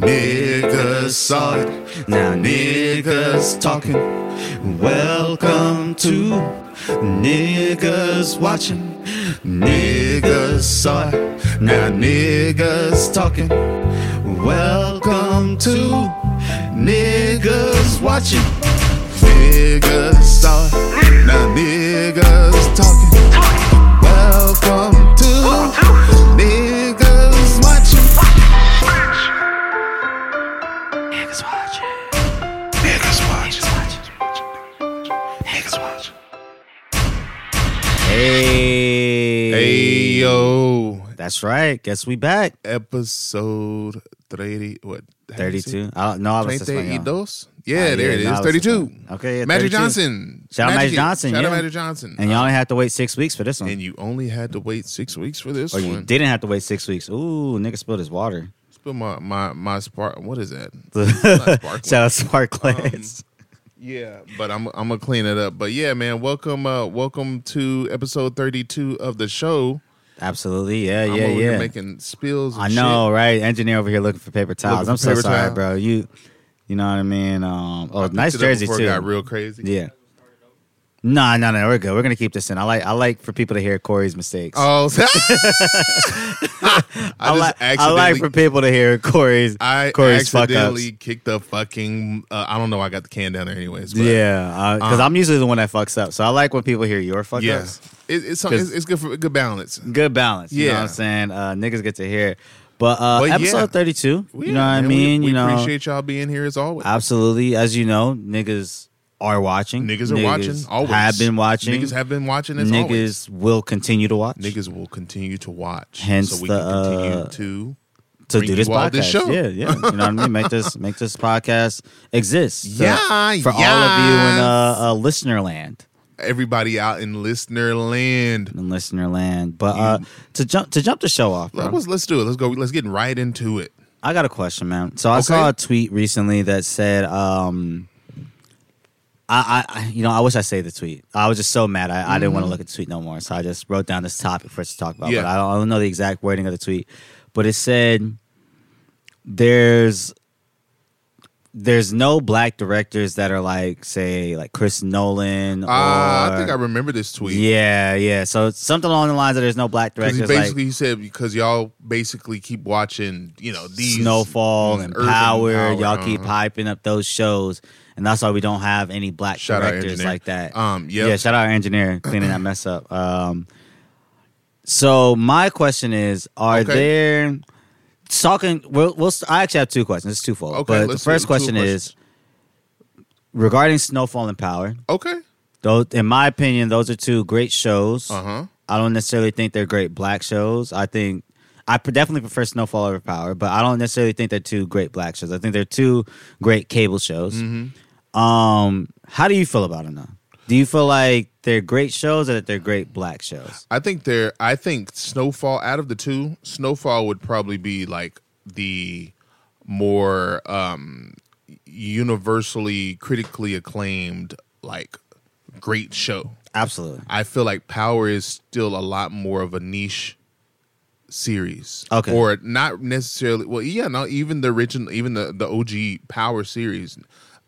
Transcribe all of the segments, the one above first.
Niggas saw it. Now niggas talking. Welcome to niggas watching. Niggas saw it. Now niggas talking. Welcome to niggas watching. Niggas saw it. Now niggas talking. Welcome to niggas yo, That's right. Guess we back. episode thirty. What? 32. I don't know. I was just like, dos. Yeah, Ah, there yeah, it no, is. was Thirty-two. okay, yeah, Magic 32. Johnson. Shout out Magic Johnson, Shout out. Magic Johnson. And you only had to wait six weeks for this one. and you only had to wait six weeks for this or you didn't have to wait six weeks. Ooh, nigga spilled his water. Spill my my my spark. What is that? Shout out Sparklets. Yeah, but I'm I'm gonna clean it up. But yeah, man, welcome uh welcome to episode 32 of the show. Absolutely. Yeah, I'm yeah, over here yeah. making spills. And I know, right? Engineer over here looking for paper towels. I'm so sorry, towel. bro. You you know what I mean? Um, oh. Nice picked it up jersey too. Got real crazy. Yeah. No, no, no. We're good. We're gonna keep this in. I like I like for people to hear Corey's mistakes. Oh, I, I, just like I like for people to hear Corey's I Corey's fuck accidentally ups. kicked the fucking. Uh, I don't know. I got the can down there anyways. But Yeah, because uh, I'm usually the one that fucks up. So I like when people hear your fuck yeah, ups. it, it's, it's it's good for good balance. Good balance. You know what Yeah. I'm saying? Uh, niggas get to hear. But uh, But yeah. episode 32. Well, you know what I man, we- mean? We, you know, appreciate y'all being here as always. absolutely. As you know, niggas are watching. Niggas are watching. Always Have been watching. Niggas have been watching as Niggas always. will continue to watch. Niggas will continue to watch. Hence so we the, can continue uh, to. to do this podcast. this show. Yeah, yeah. You know what I mean? Make this make this podcast exist. So- Yeah, For all of you in uh, uh, listener land. Everybody out in listener land. In listener land. But uh, to jump to jump the show off, bro. Let's, let's do it. Let's go. Let's get right into it. I got a question, man. So I Okay. saw a tweet recently that said, um, I, I, you know, I wish I saved the tweet. I was just so mad. I, I didn't want to look at the tweet no more. So I just wrote down this topic for us to talk about. Mm-hmm. Yeah. But I don't, I don't know the exact wording of the tweet. But it said, there's, there's no black directors that are like, say, like Chris Nolan. Uh, I think I remember this tweet. Yeah, yeah. So something along the lines of there's no black directors. he like, basically he said because y'all basically keep watching, you know, these Snowfall and Urban Power. Y'all keep uh-huh. hyping up those shows, and that's why we don't have any black Shout directors like that. Um, yep. Yeah, shout out our engineer cleaning that mess up. Um, so my question is: Are Okay. there talking? We'll, we'll. I actually have two questions. It's twofold. Okay, but the first question is regarding Snowfall and Power. Okay. Those, in my opinion, those are two great shows. Uh huh. I don't necessarily think they're great black shows. I think I definitely prefer Snowfall over Power, but I don't necessarily think they're two great black shows. I think they're two great cable shows. Mm-hmm. Um, how do you feel about them though? Do you feel like they're great shows or that they're great black shows? I think they're. I think Snowfall out of the two, Snowfall would probably be like the more um universally critically acclaimed like great show. Absolutely. I feel like Power is still a lot more of a niche series. Okay. Or not necessarily well, yeah, no, even the original even the, the OG Power series,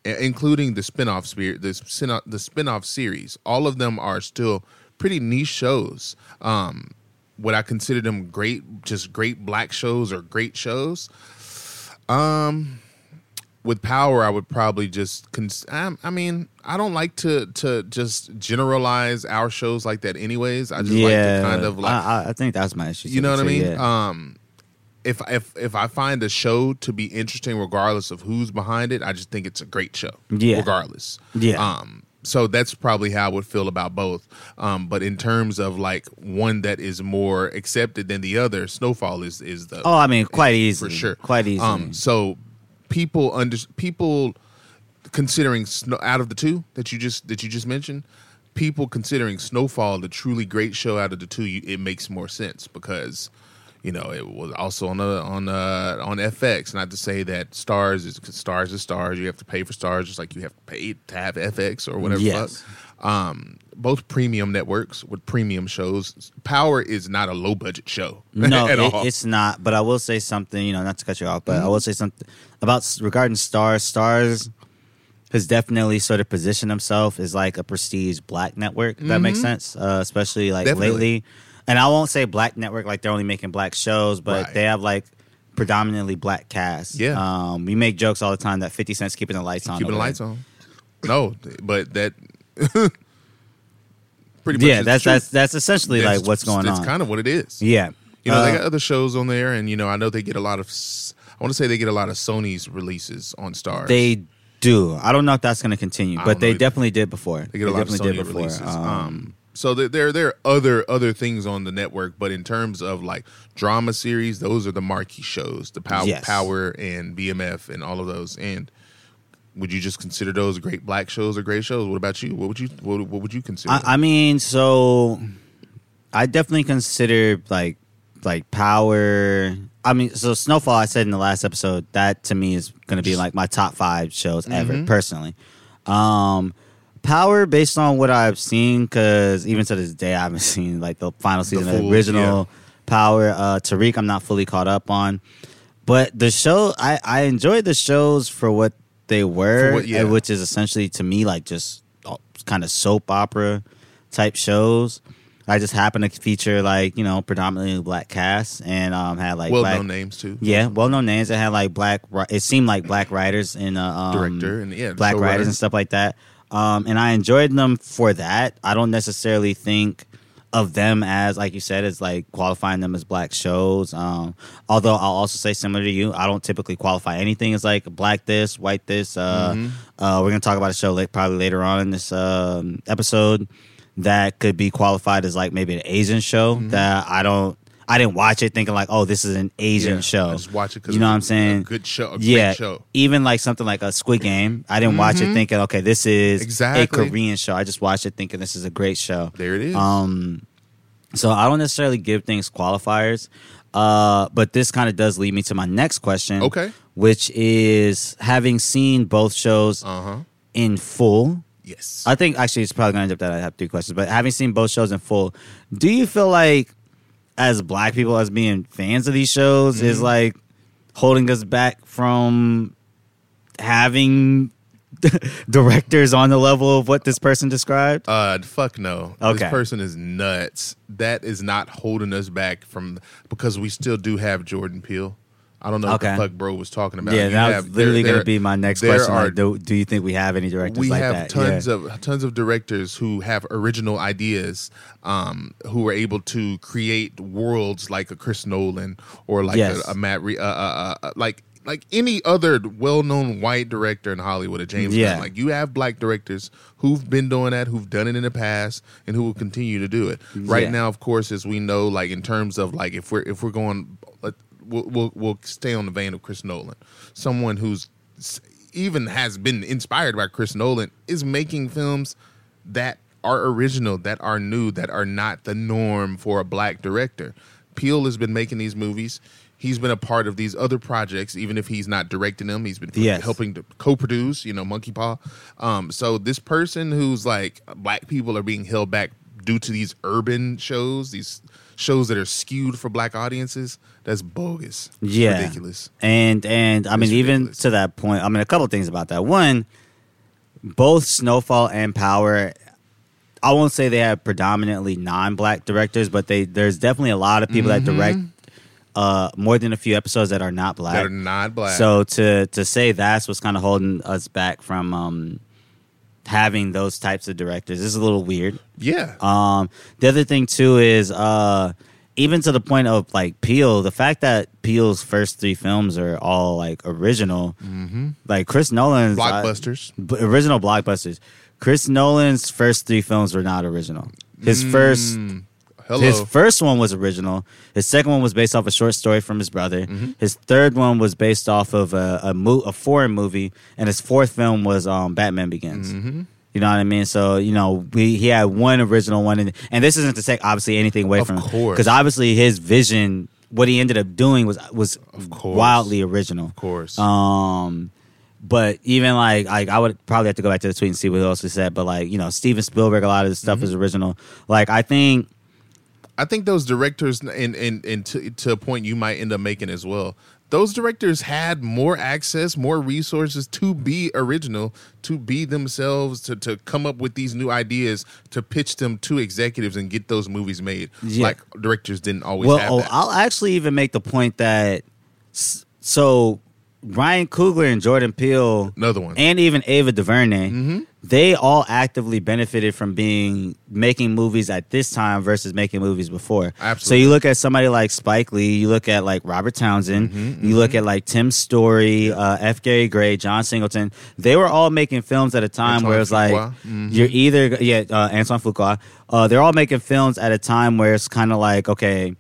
including the spin-off spirit the spin the spin-off series, all of them are still pretty niche shows. Um would I consider them great just great black shows or great shows? Um with power, I would probably just. Cons- I, I mean, I don't like to to just generalize our shows like that. Anyways, I just like to kind of like I, I- I think that's my issue. you know what I mean. yeah. Um, if if if I find a show to be interesting, regardless of who's behind it, I just think it's a great show. Yeah. regardless. Yeah. Um. So that's probably how I would feel about both. Um. But in terms of like one that is more accepted than the other, Snowfall is is the oh, I mean, quite easy for sure. Quite easy. Um, so people under people considering snow out of the two that you just that you just mentioned, people considering Snowfall the truly great show out of the two, you, it makes more sense because you know it was also on the on uh, on FX. Not to say that Starz is Starz is Starz. You have to pay for Starz just like you have to pay to have FX or whatever. Yes. Fuck. Um, both premium networks with premium shows. Power is not a low budget show No, at it, all. Mm-hmm. it's not. But I will say something. You know, not to cut you off, but I will say something about regarding Starz. Starz has definitely sort of positioned himself as like a prestige black network. That makes sense, uh, especially like Mm-hmm. Definitely. lately. And I won't say black network like they're only making black shows, but Right. they have like predominantly black cast. Yeah. um, we make jokes all the time that Fifty Cent's keeping the lights on. keeping the lights on. No, but that pretty much. Yeah, that's that's that's essentially That's- like what's going on. It's kind of what it is. yeah, You know, they Uh, got other shows on there, and you know, I know they get a lot of. I want to say they get a lot of Sony's releases on Starz. They do. I don't know if that's going to continue, but they either. definitely did before. They get a lot of definitely Sony releases. Um, Um, so there, there there are other other things on the network, but in terms of like drama series, those are the marquee shows, the Power Yes. Power and BMF and all of those. And would you just consider those great black shows or great shows? What about you? What would you what, what would you consider? I, I mean, so I definitely consider like like Power. I mean, so Snowfall. I said in the last episode that to me is going to be like my top five shows ever Mm-hmm. personally. Um, Power, based on what I've seen, because even to this day I haven't seen like the final season of full- the original Power. Uh, Tariq, I'm not fully caught up on, but the show I I enjoyed the shows for what they were, what- yeah. uh, which is essentially to me like just kind of soap opera type shows. I just happened to feature like you know predominantly black cast and um had like well black, known names too. yeah, well known names that had like black. It seemed like black writers and uh, um, Director and, yeah, black writers and stuff like that. Um, and I enjoyed them for that. I don't necessarily think of them as like you said as like qualifying them as black shows. Um, although I'll also say similar to you, I don't typically qualify anything as like black this, white this. Uh, Mm-hmm. uh, we're gonna talk about a show like probably later on in this um, episode that could be qualified as like maybe an Asian show that I don't. I didn't watch it thinking like, oh, this is an Asian Yeah, show. I just watch it because You know what I'm saying? A good show, a great yeah, show. even like something like a Squid Game, I didn't watch it thinking, okay, this is Exactly. a Korean show. I just watched it thinking this is a great show. There it is. Um, so I don't necessarily give things qualifiers, uh, but this kind of does lead me to my next question. Okay. which is having seen both shows Uh huh. in full. Yes. I think actually it's probably going to end up that I have three questions, but having seen both shows in full, do you feel like as black people, as being fans of these shows, Mm-hmm. is like holding us back from having directors on the level of what this person described? Uh, fuck no. Okay. This person is nuts. That is not holding us back from because we still do have Jordan Peele. I don't know Okay. what the fuck bro was talking about. yeah, You that have- was literally going to be my next question. are- like, do, do you think we have any directors we like have that? tons Yeah. of tons of directors who have original ideas, um, who are able to create worlds like a Chris Nolan or like Yes. a, a Matt, Re- uh, uh, uh, like like any other well-known white director in Hollywood, a James Yeah. Gunn. Like you have black directors who've been doing that, who've done it in the past, and who will continue to do it. Right Yeah. now, of course, as we know, like in terms of like if we're if we're going, we'll we'll, we'll stay on the vein of Chris Nolan, someone who's even has been inspired by Chris Nolan is making films that are original, that are new, that are not the norm for a black director. Peele has been making these movies. He's been a part of these other projects, even if he's not directing them. He's been Yes. helping to co-produce, you know, Monkeypaw. Um, so this person who's like black people are being held back due to these urban shows, these shows that are skewed for black audiences. That's bogus. It's yeah, ridiculous. And and I mean, It's even ridiculous. to that point, I mean, a couple things about that. One, both Snowfall and Power. I won't say they have predominantly non-black directors, but they there's definitely a lot of people that direct uh, more than a few episodes that are not black. Mm-hmm. That are not black. So to to say that's what's kind of holding us back from um, having those types of directors is a little weird. yeah, Um, the other thing too is uh, even to the point of like Peele, the fact that Peele's first three films are all like original, like Chris Nolan's uh, blockbusters. b- original blockbusters. Chris Nolan's first three films were not original. His first Mm, hello. his first one was original. His second one was based off a short story from his brother. Mm-hmm. His third one was based off of a a, mo- a foreign movie, and his fourth film was um, Batman Begins. Mm-hmm. You know what I mean? So you know, we he had one original one, and, and this isn't to take obviously anything away Of from course. because obviously his vision, what he ended up doing was was wildly original. of course. Um, but even like like I would probably have to go back to the tweet and see what else he said. But like you know, Steven Spielberg, a lot of the stuff is original. Like I think I think those directors, and and, and to, to a point you might end up making as well. Those directors had more access, more resources to be original, to be themselves, to, to come up with these new ideas, to pitch them to executives and get those movies made. Yeah. Like directors didn't always well, have oh. I'll actually even make the point that so Ryan Coogler and Jordan Peele Another one. and even Ava DuVernay, Mm-hmm. they all actively benefited from being making movies at this time versus making movies before. So you look at somebody like Spike Lee, you look at like Robert Townsend, Mm-hmm, you look at like Tim Story, uh, F. Gary Gray, John Singleton. They were all making films at a time where it's was like Antoine. Mhm. you're either yeah uh, Antoine Fuqua. Uh, they're all making films at a time where it's kind of like okay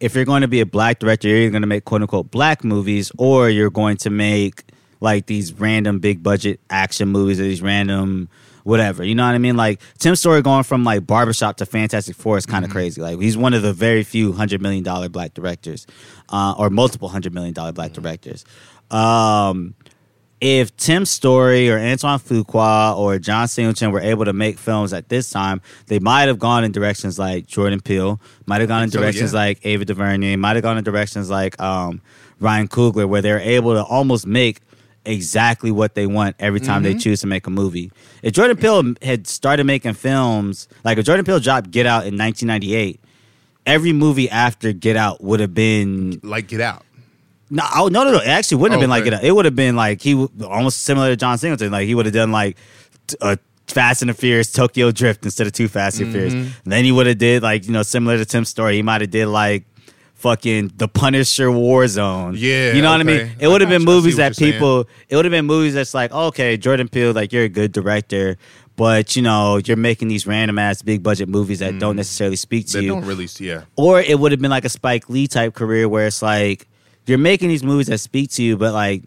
if you're going to be a black director, you're going to make quote unquote black movies, or you're going to make like these random big budget action movies or these random whatever. You know what I mean? Like Tim Story going from like barbershop to Fantastic Four is kind of crazy. Like he's one of the very few hundred million dollar black directors, uh, or multiple hundred million dollar black directors. Um, if Tim Story or Antoine Fuqua or John Singleton were able to make films at this time, they might have gone in directions like Jordan Peele, might have gone in So, directions yeah. like Ava DuVernay, might have gone in directions like um, Ryan Coogler, where they're able to almost make exactly what they want every time Mm-hmm. they choose to make a movie. If Jordan Peele had started making films, like if Jordan Peele dropped Get Out in 1998, every movie after Get Out would have been like Get Out. No, oh, no, no, no. It actually wouldn't have been like it. It would have been like he w- almost similar to John Singleton. Like he would have done like t- a Fast and the Furious Tokyo Drift instead of Too Fast and Furious. Mm-hmm. And then he would have did like you know similar to Tim Story. He might have did like fucking The Punisher Warzone. Yeah, you know what I mean. It would have been got you. I see movies that you're saying. people. It would have been movies that's like okay, Jordan Peele, like you're a good director. But you know you're making these random ass big budget movies that don't necessarily speak to That you don't really, yeah. or it would have been like a Spike Lee type career where it's like you're making these movies that speak to you, but like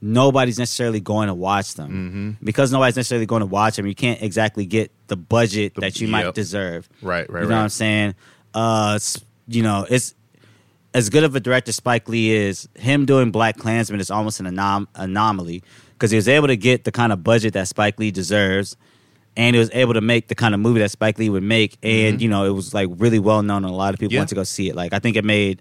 nobody's necessarily going to watch them because nobody's necessarily going to watch them. You can't exactly get the budget The- that you might deserve. Right, right, You know what I'm saying? Uh, you know, it's as good of a director Spike Lee is. Him doing BlacKkKlansman is almost an anom- anomaly because he was able to get the kind of budget that Spike Lee deserves. And he was able to make the kind of movie that Spike Lee would make, and you know it was like really well known, and a lot of people Yeah. went to go see it. Like I think it made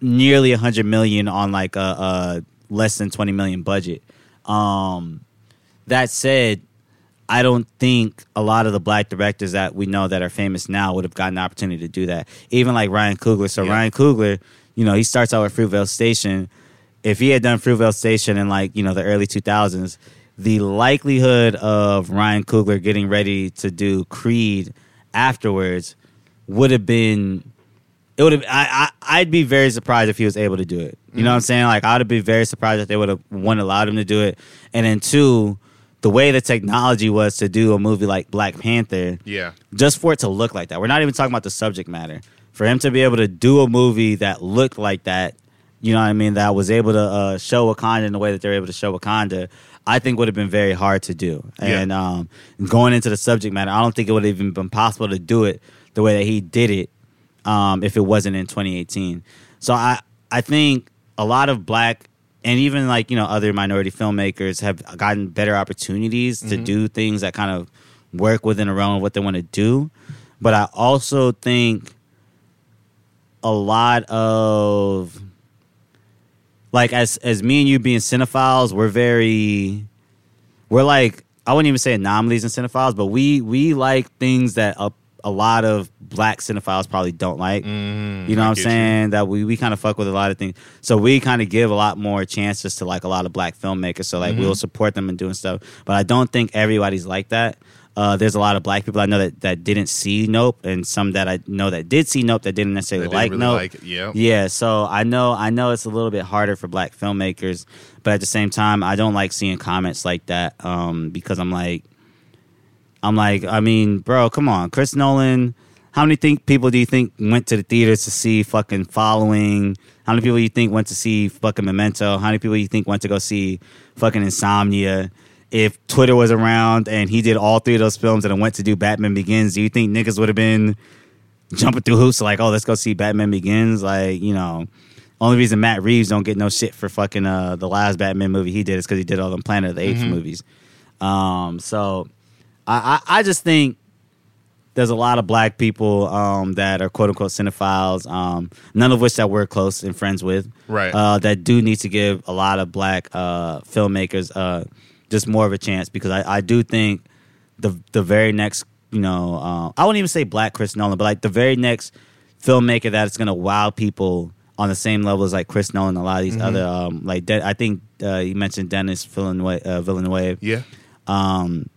nearly a hundred million on like a, a less than twenty million budget. Um, that said, I don't think a lot of the black directors that we know that are famous now would have gotten the opportunity to do that. Even like Ryan Coogler. So Yeah. Ryan Coogler, you know, he starts out with Fruitvale Station. If he had done Fruitvale Station in like you know the early two thousands, the likelihood of Ryan Coogler getting ready to do Creed afterwards would have been it would have I, I I'd be very surprised if he was able to do it. You know what I'm saying? Like I'd be very surprised if they would have one allowed him to do it. And then two, the way the technology was to do a movie like Black Panther, Yeah. just for it to look like that. We're not even talking about the subject matter. For him to be able to do a movie that looked like that, you know what I mean, that was able to uh, show Wakanda in the way that they're able to show Wakanda, I think would have been very hard to do. Yeah. And um, going into the subject matter, I don't think it would have even been possible to do it the way that he did it um, if it wasn't in 2018. So I I think a lot of black and even like you know other minority filmmakers have gotten better opportunities to do things that kind of work within the realm of what they want to do. But I also think a lot of like as as me and you being cinephiles, we're very we're like I wouldn't even say anomalies in cinephiles, but we we like things that a, a lot of black cinephiles probably don't like. you know I what I'm get you. saying? That we, we kind of fuck with a lot of things. So we kind of give a lot more chances to like a lot of black filmmakers. So like Mm-hmm. we'll support them in doing stuff. But I don't think everybody's like that. Uh, there's a lot of black people I know that, that didn't see Nope, and some that I know that did see Nope that didn't necessarily didn't like really Nope. like yeah. Yeah, so I know I know it's a little bit harder for black filmmakers, but at the same time, I don't like seeing comments like that um, because I'm like, I'm like, I mean, bro, come on, Chris Nolan. How many think people do you think went to the theaters to see fucking Following? How many people you think went to see fucking Memento? How many people you think went to go see fucking Insomnia? If Twitter was around and he did all three of those films and went to do Batman Begins, do you think niggas would have been jumping through hoops like, oh, let's go see Batman Begins? Like, you know, Only reason Matt Reeves don't get no shit for fucking uh, the last Batman movie he did is because he did all them Planet of the Apes Mm-hmm. movies. Um, so I, I I just think there's a lot of black people um, that are quote unquote cinephiles, um, none of which that we're close and friends with, Right. Uh, that do need to give a lot of black uh, filmmakers uh, just more of a chance because I, I do think the the very next, you know, uh, I wouldn't even say black Chris Nolan, but like the very next filmmaker that is going to wow people on the same level as like Chris Nolan, and a lot of these Mm-hmm. other um, like De- I think uh, you mentioned Denis Villeneuve, uh, Villeneuve Yeah. um,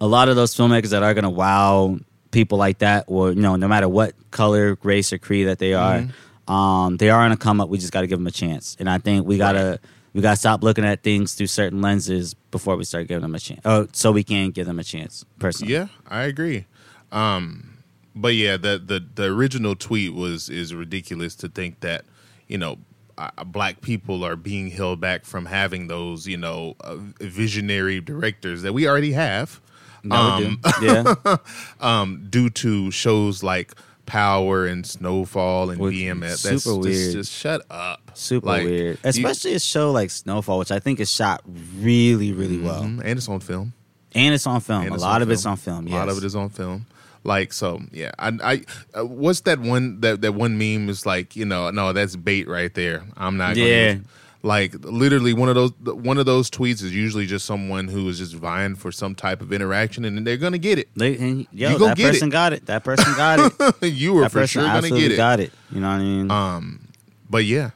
a lot of those filmmakers that are going to wow people like that, or you know, no matter what color, race, or creed that they are, um, they are going to come up. We just got to give them a chance, and I think we gotta we gotta stop looking at things through certain lenses before we start giving them a chance. Oh, so we can give them a chance. Personally, Yeah, I agree. Um, but yeah, the, the the original tweet was is ridiculous to think that you know uh, black people are being held back from having those you know uh, visionary directors that we already have. No, Um, yeah, um, due to shows like Power and Snowfall and Which BMF. That's super just, weird. Just shut up. super Like, weird. you- Especially a show like Snowfall, which I think is shot really, really well, Mhm, and it's on film. and it's on film. A lot of it's on film. A lot of it is on film. Like so, yeah. I, I uh, what's that one that that one meme is like? You know, no, that's bait right there. I'm not. Gonna Yeah. use- Like literally, one of those one of those tweets is usually just someone who is just vying for some type of interaction, and they're gonna get it. They, and, yo, You that get person it. got it. That person got it. you were that for sure gonna get it. got it. You know what I mean? Um, but yeah,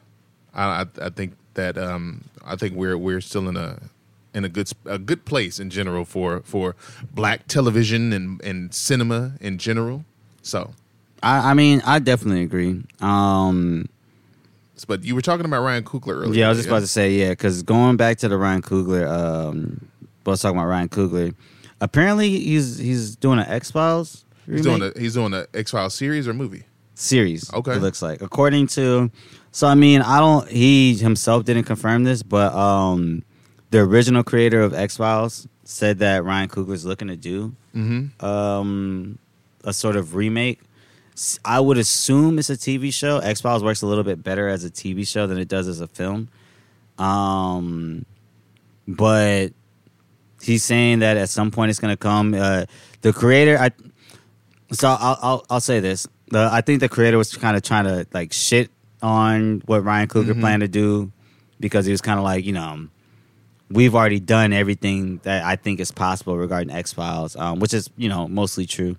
I, I I think that um I think we're we're still in a in a good a good place in general for for black television and and cinema in general. So, I, I mean, I definitely agree. Um, but you were talking about Ryan Coogler earlier. yeah, I was just about to say yeah, because going back to the Ryan Coogler, um, was talking about Ryan Coogler. Apparently, he's he's doing an X Files He's doing a he's doing an X Files series or movie. series. Okay. it looks like according to. So I mean, I don't. He himself didn't confirm this, but um, the original creator of X Files said that Ryan Coogler's looking to do Mm-hmm. um, a sort of remake. I would assume it's a TV show. X Files works a little bit better as a TV show than it does as a film. Um, but he's saying that at some point it's going to come. Uh, the creator, I so I'll, I'll I'll say this. The, I think the creator was kind of trying to like shit on what Ryan Coogler Mhm. planned to do because he was kind of like you know we've already done everything that I think is possible regarding X Files, um, which is you know mostly true.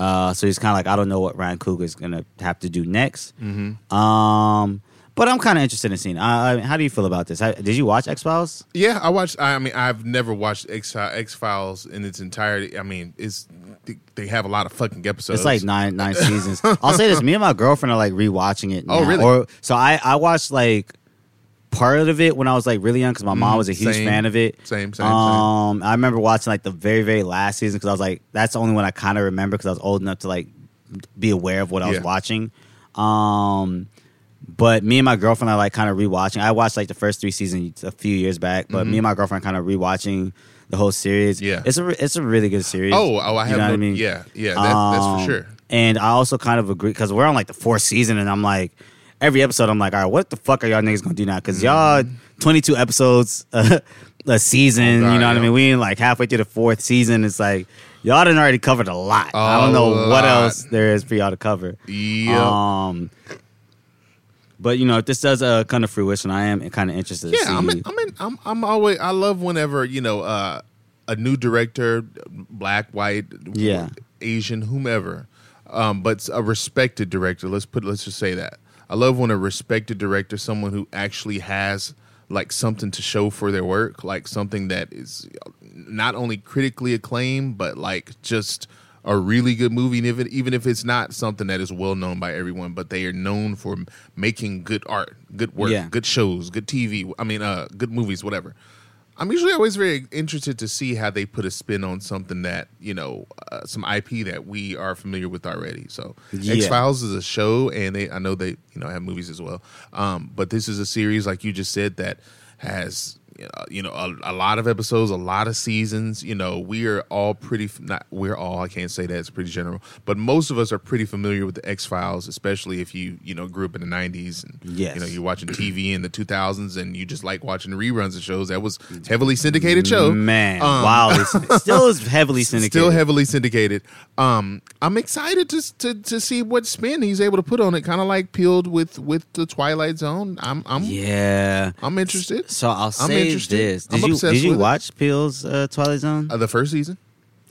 Uh, so he's kind of like I don't know what Ryan Coogler is gonna have to do next. Mm-hmm. Um, but I'm kind of interested in seeing. Uh, how do you feel about this? How, did you watch X Files? Yeah, I watched. I mean, I've never watched X X Files in its entirety. I mean, it's they, have a lot of fucking episodes. It's like nine nine seasons. I'll say this: me and my girlfriend are like rewatching it. Oh, really? Or so I I watched like part of it when I was like really young because my mom Mhm, was a huge same. fan of it. Same, same, Um, I remember watching like the very very last season because I was like that's the only one I kind of remember because I was old enough to like be aware of what I was watching. Um, but me and my girlfriend are like kind of rewatching. I watched like the first three seasons a few years back, but me and my girlfriend kind of rewatching the whole series. Mm-hmm. Yeah. it's a it's a really good series. Oh, oh, I You have. know no, what I mean? Yeah, yeah, that, that's Um, for sure. And I also kind of agree because we're on like the fourth season, and I'm like, every episode, I'm like, all right, what the fuck are y'all niggas gonna do now? Because y'all 22 episodes uh, a season, Mm-hmm. You know what I mean? We in like halfway through the fourth season. It's like y'all done already covered a lot. I don't know what lot. else there is for y'all to cover. Yeah, Um, but you know, if this does uh, come to fruition, I am kind of interested. to yeah. see. I'm, in, I'm, in, I'm, I'm always. I love whenever you know uh, a new director, black, white, Yeah. Asian, whomever, um, but a respected director. Let's put. Let's just say that. I love when a respected director, someone who actually has like something to show for their work, like something that is not only critically acclaimed, but like just a really good movie, and it, even if it's not something that is well known by everyone, but they are known for making good art, good work, Yeah. good shows, good TV. I mean, uh, good movies, whatever. I'm usually always very interested to see how they put a spin on something that you know, uh, some IP that we are familiar with already. So Yeah. X Files is a show, and they I know they you know have movies as well. Um, but this is a series, like you just said, that has you know a, a lot of episodes, a lot of seasons. You know, we are all pretty not we're all. I can't say that it's pretty general, but most of us are pretty familiar with the X Files, especially if you you know grew up in the '90s and Yes. you know you're watching TV in the 2000s and you just like watching reruns of shows. That was heavily syndicated show. Man, Um, wow, it's still is heavily syndicated. Still heavily syndicated. Um, I'm excited to, to to see what spin he's able to put on it. Kind of like peeled with with the Twilight Zone. I'm I'm yeah. I'm interested. So I'll I'm interested. this: I'm Did you obsessed did you with it. watch Peele's uh, Twilight Zone? Uh, the first season.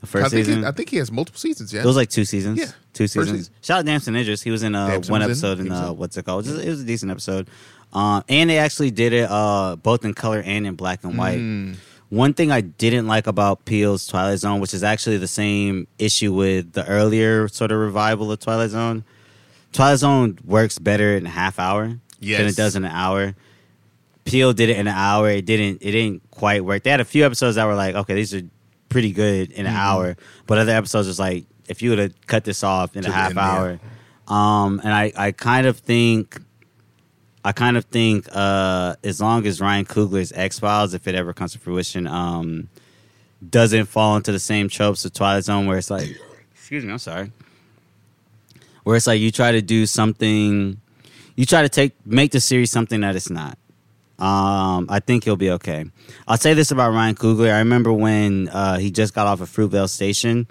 The first I think season. I think he has multiple seasons. Yeah. it was like two seasons. Yeah, two seasons. season. Shout out Damson Idris. He was in uh, Damson one was in episode He in was uh, in what's it called? It was, it was a decent episode. Um, and they actually did it uh, both in color and in black and white. Mm. One thing I didn't like about Peele's Twilight Zone, which is actually the same issue with the earlier sort of revival of Twilight Zone. Twilight Zone works better in a half hour than it does in an hour. Peele did it in an hour. It didn't. It didn't quite work. They had a few episodes that were like, okay, these are pretty good in an Mm-hmm. hour, but other episodes was like, if you would have cut this off in To a half end, yeah. hour, um, and I, I kind of think, I kind of think, uh, as long as Ryan Coogler's X Files, if it ever comes to fruition, um, doesn't fall into the same tropes of Twilight Zone, where it's like, excuse me, I'm sorry, where it's like you try to do something, you try to take make the series something that it's not. Um, I think he'll be okay. I'll say this about Ryan Coogler. I remember when uh, he just got off of Fruitvale Station,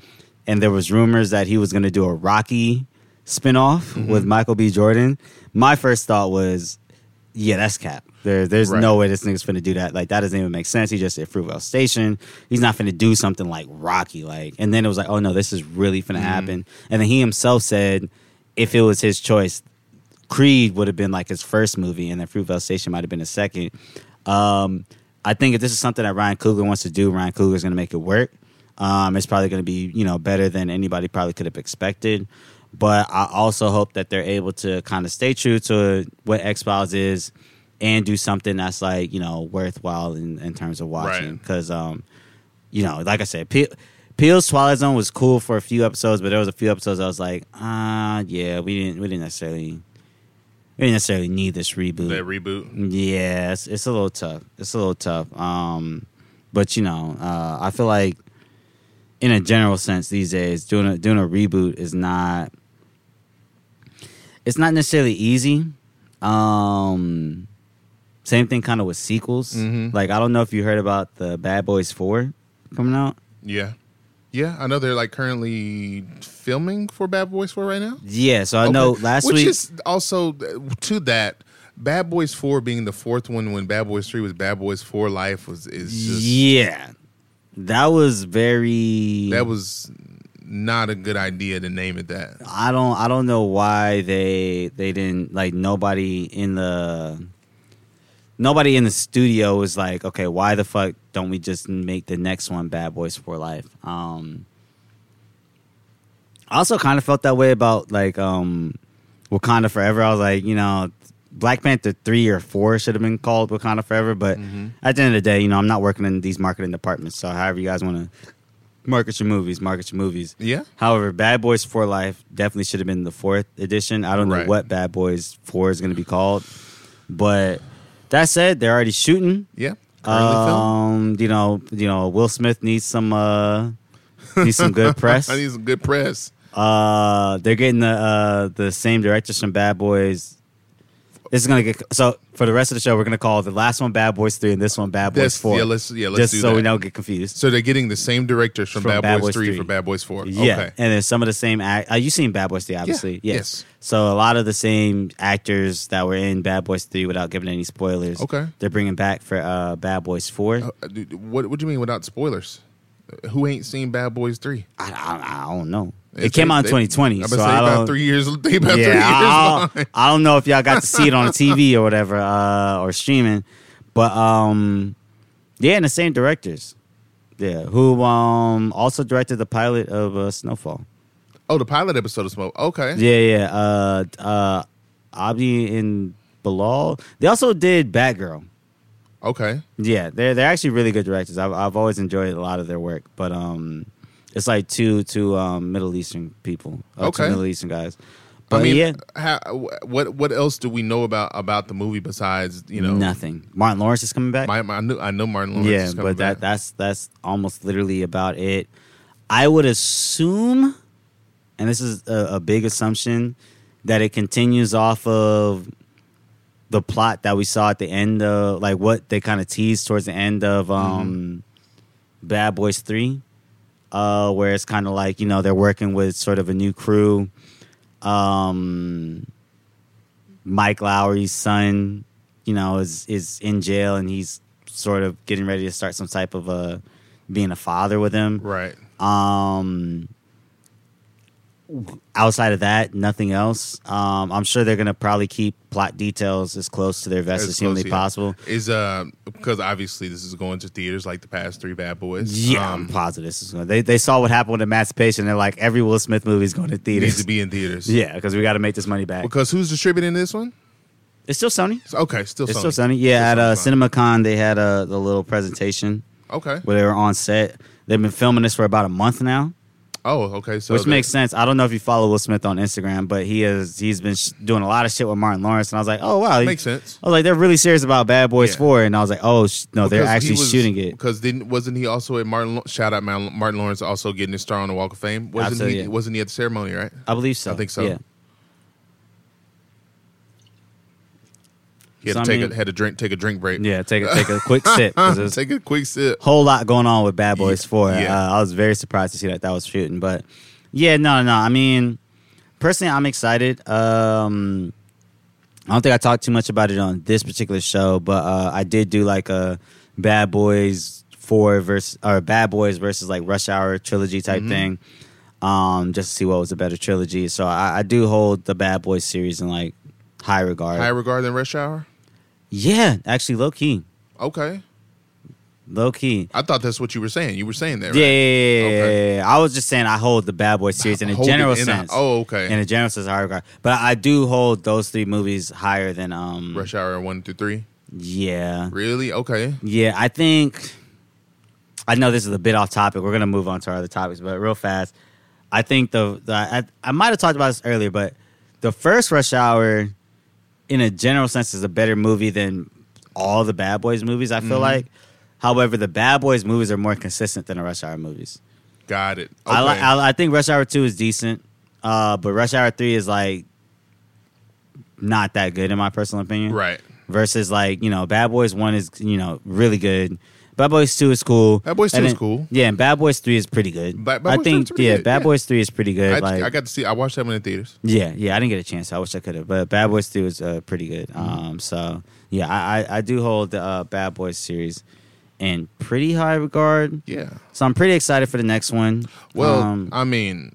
and there was rumors that he was going to do a Rocky spinoff Mm-hmm. with Michael B. Jordan. My first thought was, yeah, that's cap. There, there's Right. no way this nigga's finna do that. Like that doesn't even make sense. He just said Fruitvale Station. He's not finna do something like Rocky. Like, and then it was like, oh no, this is really Mm-hmm. happen. And then he himself said, if it was his choice, Creed would have been like his first movie, and then Fruitvale Station might have been his second. Um, I think if this is something that Ryan Coogler wants to do, Ryan Coogler is going to make it work. Um, it's probably going to be you know better than anybody probably could have expected. But I also hope that they're able to kind of stay true to what X Files is and do something that's like you know worthwhile in, in terms of watching. Right. Because um, you know, like I said, Pe- Peele's Twilight Zone was cool for a few episodes, but there was a few episodes I was like, ah, yeah, we didn't we didn't necessarily we didn't necessarily need this reboot. that reboot. Yeah, it's, it's a little tough. It's a little tough. Um, but you know, uh, I feel like in a general sense these days, doing a doing a reboot is not. It's not necessarily easy. Um, same thing, kind of with sequels. Mhm. Like I don't know if you heard about the Bad Boys Four coming out. Yeah, yeah. I know they're like currently filming for Bad Boys Four right now. Yeah, so I know last Which week. is also uh, to that. Bad Boys Four being the fourth one when Bad Boys Three was Bad Boys Four Life was is just yeah, that was very. that was not a good idea to name it that. I don't I don't know why they they didn't like nobody in the nobody in the studio was like, okay, why the fuck don't we just make the next one Bad Boys for Life? Um I also kind of felt that way about like um Wakanda Forever. I was like, you know, Black Panther 3 or 4 should have been called Wakanda Forever, but at the end of the day, you know, I'm not working in these marketing departments, so however you guys want to market your movies, market your movies. Yeah, However, Bad Boys for Life definitely should have been the fourth edition. I don't know what Bad Boys Four is going to be called, but that said, they're already shooting. yeah. Currently. Um, you know, you know, Will Smith needs some uh needs some good press. I need some good press. Uh, they're getting the uh the same directors from Bad Boys. This is gonna get so for the rest of the show. We're gonna call the last one Bad Boys Three and this one Bad Boys That's- Four. yeah, let's- yeah, let's just do so we that. don't get confused. So they're getting the same directors from, Bad, Boys, 3, for Bad Boys 4. Yeah, Okay. and then some of the same act. Uh, you seen Bad Boys Three, obviously. Yeah, Yes. yes. So a lot of the same actors that were in Bad Boys Three, without giving any spoilers. Okay. They're bringing back for uh, Bad Boys Four. Uh, dude, what what do you mean without spoilers? Who ain't seen Bad Boys 3? I, I, I don't know. It came out in they- 2020, I so I about don't. three years. They about three yeah, years I don't, I don't know if y'all got to see it on TV or whatever, uh, or streaming, but um, yeah, and the same directors. Yeah, who um also directed the pilot of uh, Snowfall. Oh, the pilot episode of Smoke. Okay. Yeah, yeah. Uh, uh, Adil and Bilall. They also did Batgirl. Okay. Yeah, they're they're actually really good directors. I've I've always enjoyed a lot of their work, but um, it's like two two um Middle Eastern people, uh, two Okay. Middle Eastern guys. But I mean, yeah, how, what what else do we know about about the movie besides you know nothing. Martin Lawrence is coming back. My, my, I know I know Martin Lawrence. yeah, is coming but that back. that's that's almost literally about it. I would assume, and this is a, a big assumption, that it continues off of the plot that we saw at the end of like what they kind of teased towards the end of um Bad Boys Three, uh, where it's kind of like you know they're working with sort of a new crew. Um, Mike Lowrey's son, you know, is is in jail and he's sort of getting ready to start some type of a being a father with him. right. Um, outside of that, nothing else. Um, I'm sure they're gonna probably keep plot details as close to their vest as, As humanly yeah. possible. Is uh because obviously this is going to theaters like the past three Bad Boys. Yeah, um, I'm positive this is going. They they saw what happened with Emancipation. They're like every Will Smith movie is going to theaters. needs to be in theaters. yeah, because we got to make this money back. Because who's distributing this one? It's still Sony. Okay, still It's Sony. still Sony. Yeah, Still at uh, CinemaCon they had a the little presentation Okay. where they were on set. They've been filming this for about a month now. Oh, okay. So which makes sense. I don't know if you follow Will Smith on Instagram, but he is he's been sh- doing a lot of shit with Martin Lawrence, and I was like, oh wow, makes sense. I was like, they're really serious about Bad Boys Yeah. Four, and I was like, oh sh- no, they're actually was- shooting it. Because didn't wasn't he also at Martin? Shout out Martin Lawrence also getting his star on the Walk of Fame. Wasn't Absolutely, he? yeah. Wasn't he at the ceremony? Right. I believe so. I think so. Yeah, He had So, to I take mean- a had to drink take a drink break. yeah. Take a take a quick sip. take a quick sip. whole lot going on with Bad Boys Four. Yeah. Uh, I was very surprised to see that that was shooting, but yeah, no, no. I mean, personally, I'm excited. Um, I don't think I talked too much about it on this particular show, but uh, I did do like a Bad Boys Four versus or Bad Boys versus like Rush Hour trilogy type Mm-hmm. thing, um, just to see what was a better trilogy. So I, I do hold the Bad Boys series in like high regard. High regard than Rush Hour. Yeah, actually, low key, Okay. low key. I thought that's what you were saying. You were saying that. Yeah, Right? yeah, yeah, yeah, Okay. yeah. I was just saying I hold the Bad Boy series in a general in a- sense. oh, okay. in a general sense, high regard. But I do hold those three movies higher than um. Rush Hour one through three. Yeah, Really? Okay. yeah. I think. I know this is a bit off topic. We're gonna move on to our other topics, but real fast. I think the, the I, I might have talked about this earlier, but the first Rush Hour, in a general sense, is a better movie than all the Bad Boys movies. I feel Mm-hmm. like. However, the Bad Boys movies are more consistent than the Rush Hour movies. Got it. Okay. I, li- I I think Rush Hour Two is decent, uh, but Rush Hour Three is like not that good in my personal opinion. right. Versus like you know Bad Boys One is you know really good. Bad Boys Two is cool. Bad Boys 2 And is then- cool. Yeah, and Bad Boys Three is pretty good. Ba- Bad I Boys 3 think is pretty yeah, good, Bad yeah. Boys Three is pretty good. I, like I got to see. I watched that one in theaters. yeah, yeah, I didn't get a chance. I wish I could have, but Bad Boys Two is uh, pretty good. Mm-hmm. Um, so yeah, I, I I do hold the uh, Bad Boys series in pretty high regard. Yeah. So I'm pretty excited for the next one. Well, Um, I mean,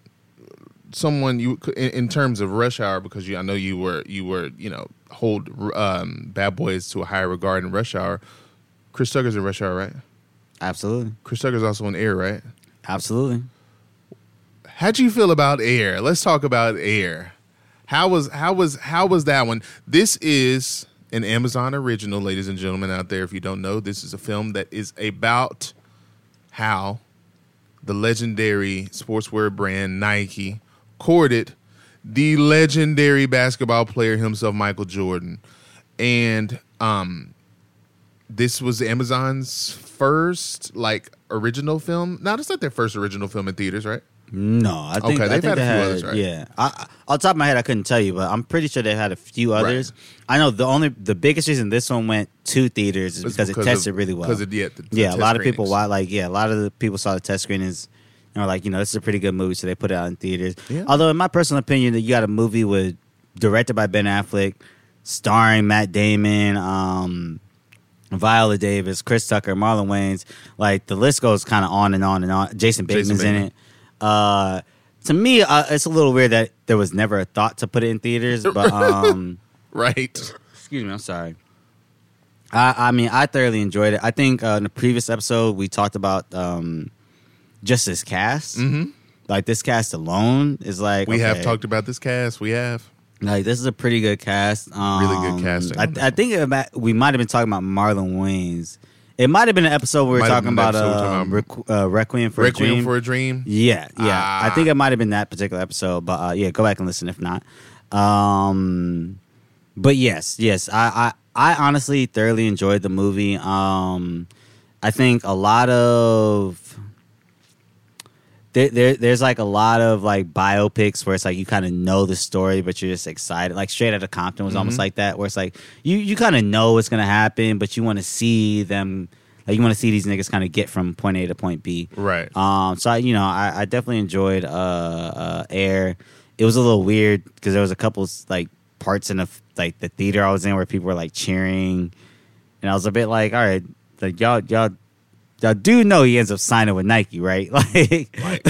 someone you in, in terms of Rush Hour because you, I know you were you were you know hold um, Bad Boys to a higher regard in Rush Hour. Chris Tucker's in Rush Hour, right? absolutely, Chris Tucker's also in Air, right? absolutely. How'd you feel about Air? Let's talk about Air. How was how was how was that one? This is an Amazon original, ladies and gentlemen out there. If you don't know, this is a film that is about how the legendary sportswear brand Nike courted the legendary basketball player himself, Michael Jordan, and um, this was Amazon's first like original film. Now, it's not their first original film in theaters, right? No, I think Okay, they've think had a few had, others, right? Yeah, I, I, the top of my head, I couldn't tell you, but I'm pretty sure they had a few others. I know the only the biggest reason this one went to theaters is It's because, it of- tested really well. Because it, yeah, the- the yeah, a lot of people screenings. why like yeah, a lot of the people saw the test screenings and were like, you know, this is a pretty good movie, so they put it out in theaters. Yeah. Although, in my personal opinion, that you got a movie with directed by Ben Affleck, starring Matt Damon, um, Viola Davis, Chris Tucker, Marlon Wayans, like the list goes kind of on and on and on. Jason Bateman's in Bateman. it. Uh, to me, uh, it's a little weird that there was never a thought to put it in theaters, but um, right? excuse me, I'm sorry. I, I mean, I thoroughly enjoyed it. I think uh, in the previous episode we talked about um, just this cast. hmm Like this cast alone is like We have talked about this cast. We have. Like this is a pretty good cast. Um, Really good casting I, I think it we might have been talking about Marlon Wayans. It might have been an episode where we were talking about, uh, talking Requ- uh, Requiem for a Requiem Dream. for a Dream. Yeah, yeah. I Ah. think it might have been that particular episode, but uh, yeah, go back and listen if not. Um, but yes, yes, I, I, I honestly thoroughly enjoyed the movie. Um, I think a lot of there, there, there's like a lot of like biopics where it's like you kind of know the story, but you're just excited. Like Straight Outta Compton was almost like that, where it's like you, you kind of know what's gonna happen, but you want to see them. Like you want to see these niggas kind of get from point A to point B. Right. Um, so I, you know, I, I definitely enjoyed uh, uh, Air. It was a little weird because there was a couple like parts in the like the theater I was in where people were like cheering, and I was a bit like, all right, like y'all y'all y'all do know he ends up signing with Nike, right? Like, Like-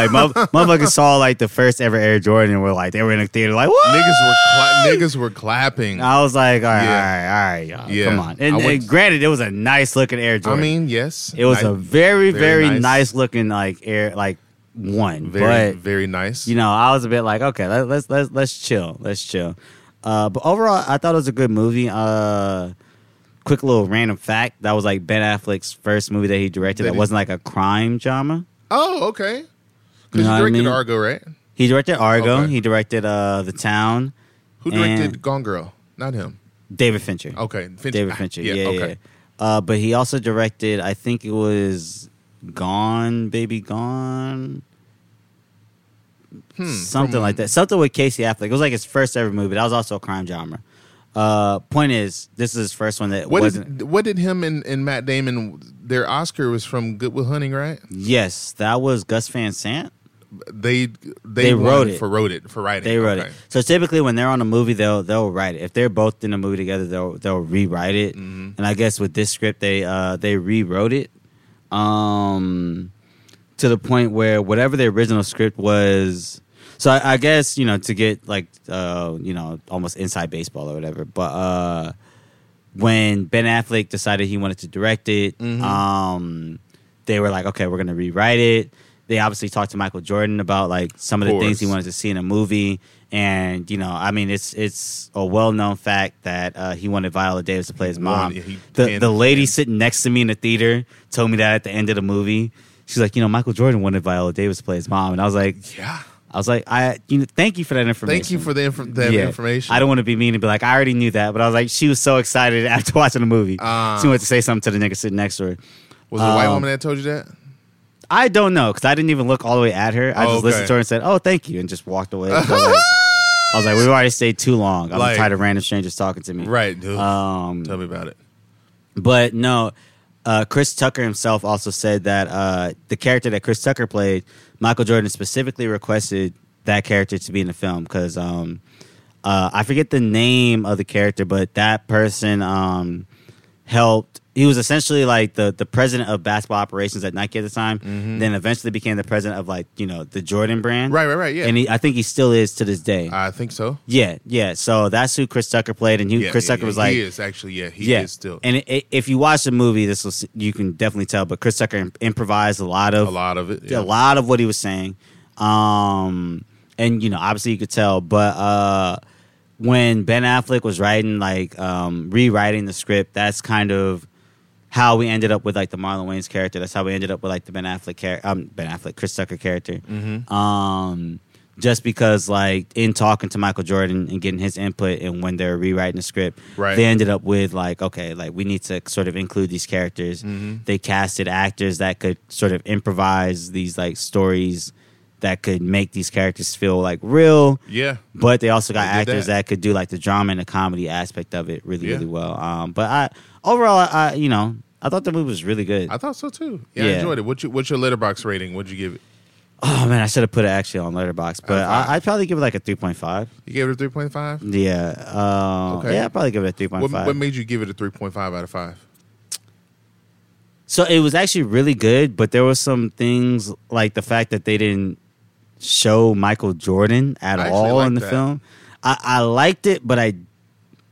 like mo- motherfuckers saw like the first ever Air Jordan and were like they were in the theater like what? niggas were cla- niggas were clapping. I was like, all right, Yeah. all right, all right, y'all, Yeah. come on. And, went- and granted, it was a nice looking Air Jordan. I mean, yes, It was a very, very, very nice. nice. looking like air like one. very but very nice. you know, I was a bit like, okay, let, let's let's let's chill, let's chill. Uh, but overall, I thought it was a good movie. Uh, quick little random fact: that was like Ben Affleck's first movie that he directed. That That he- wasn't like a crime drama. oh, okay. You Because know you what I directed mean? Argo, right? He directed Argo. Okay. He directed uh, The Town. Who directed And- Gone Girl? Not him. David Fincher. Okay, Fincher. David Ah, Fincher. Yeah, yeah. okay. yeah. Uh, but he also directed, I think it was Gone, Baby Gone. Hmm, something like that. Something with Casey Affleck. It was like his first ever movie. That was also a crime genre. Uh, point is, this is his first one that What wasn't. did what did him and, and Matt Damon? Their Oscar was from Good Will Hunting, right? yes, that was Gus Van Sant. They they, They wrote it. for wrote it for writing. They wrote Okay. it. So typically, when they're on a movie, they'll they'll write it. If they're both in a movie together, they'll they'll rewrite it. Mm-hmm. And I guess with this script, they uh they rewrote it, um, to the point where whatever the original script was. So I, I guess you know to get like uh you know almost inside baseball or whatever. But uh, when Ben Affleck decided he wanted to direct it, Mhm. um, they were like, okay, we're gonna rewrite it. They obviously talked to Michael Jordan about like some of the things he wanted to see in a movie, and you know, I mean, it's it's a well known fact that uh, he wanted Viola Davis to play his mom. he the the lady sitting next to me in the theater told me that at the end of the movie. She's like, you know, Michael Jordan wanted Viola Davis to play his mom, and I was like, Yeah. I was like, I, you know, thank you for that information. Thank you for the inf- that Yeah. information. I don't want to be mean and be like, I already knew that, but I was like, she was so excited after watching the movie. Ah. she wanted to say something to the nigga sitting next to her. Was it a white um, woman that told you that? I don't know because I didn't even look all the way at her. I Oh, just listened to her and said, "Oh, thank you," and just walked away. So, like, I was like, "We've already stayed too long. I'm Like- tired of random strangers talking to me." Right, dude. Um, Tell me about it. but no, uh, Chris Tucker himself also said that uh, the character that Chris Tucker played, Michael Jordan specifically requested that character to be in the film because um, uh, I forget the name of the character, but that person um, helped. He was essentially like the the president of basketball operations at Nike at the time. Then eventually became the president of like you know the Jordan brand. Right, right, right. Yeah, And he, I think he still is to this day. I think so. yeah, yeah. So that's who Chris Tucker played, and he, Yeah, Chris yeah, Tucker yeah. was like, he is actually. Yeah, he yeah, is still And it, it- if you watch the movie, this will s- you can definitely tell. But Chris Tucker im- improvised a lot of a lot of it. A lot of what he was saying, um, and you know, obviously you could tell. But uh, when Ben Affleck was writing, like um, rewriting the script, that's kind of how we ended up with like the Marlon Wayans' character. That's how we ended up with like the Ben Affleck character, um, Ben Affleck, Chris Tucker character. Mm-hmm. Um, just because like in talking to Michael Jordan and getting his input, and when they're rewriting the script, Right. they ended up with like okay, like we need to sort of include these characters. Mhm. They casted actors that could sort of improvise these like stories that could make these characters feel like real. Yeah, But they also got They actors that. that. could do like the drama and the comedy aspect of it really, Yeah. really well. Um, but I overall, I, I you know I thought the movie was really good. I thought so too. Yeah, I enjoyed it. What's your What's your Letterboxd rating? What'd you give it? oh man, I should have put it actually on Letterboxd, but of five. I, I'd probably give it like a three point five. You gave it a three point five. Yeah, uh, Okay. yeah, I'd probably give it a three point What, five. what made you give it a three point five out of five? So it was actually really good, but there were some things like the fact that they didn't show Michael Jordan at I all in the that. film. I, I liked it, but I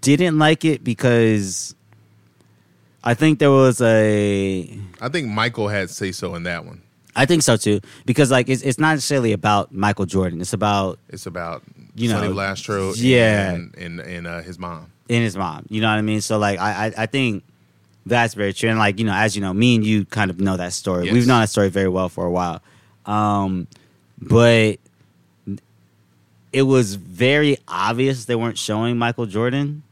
didn't like it because I think there was a. I think Michael had say so in that one. I think so too, because like it's it's not necessarily about Michael Jordan. It's about It's about You Sonny know, Vaccaro, yeah. and and, and uh, his mom. in his mom. You know what I mean? So like I I, I think that's very true. And like you know, as you know, me and you kind of know that story. Yes. We've known that story very well for a while. Um, but it was very obvious they weren't showing Michael Jordan.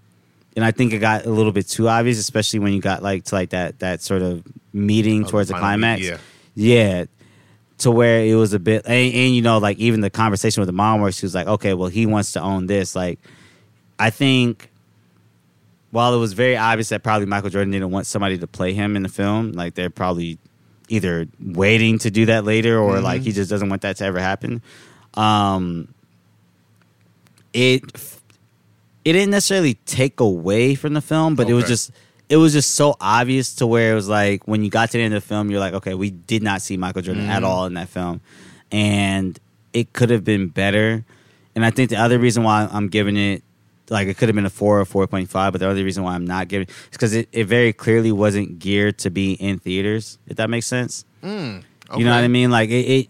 And I think it got a little bit too obvious, especially when you got like to like that that sort of meeting Oh, towards the climax. meet- yeah. Yeah. To where it was a bit and, and you know, like even the conversation with the mom where she was like, Okay, well he wants to own this. Like I think while it was very obvious that probably Michael Jordan didn't want somebody to play him in the film, like they're probably either waiting to do that later or like he just doesn't want that to ever happen. Um, it it didn't necessarily take away from the film, but it was just it was just so obvious to where it was like when you got to the end of the film, you're like, okay, we did not see Michael Jordan at all in that film, and it could have been better. And I think the other reason why I'm giving it like it could have been a four or four point five, but the other reason why I'm not giving is because it, it very clearly wasn't geared to be in theaters. If that makes sense. You know what I mean? Like it, it,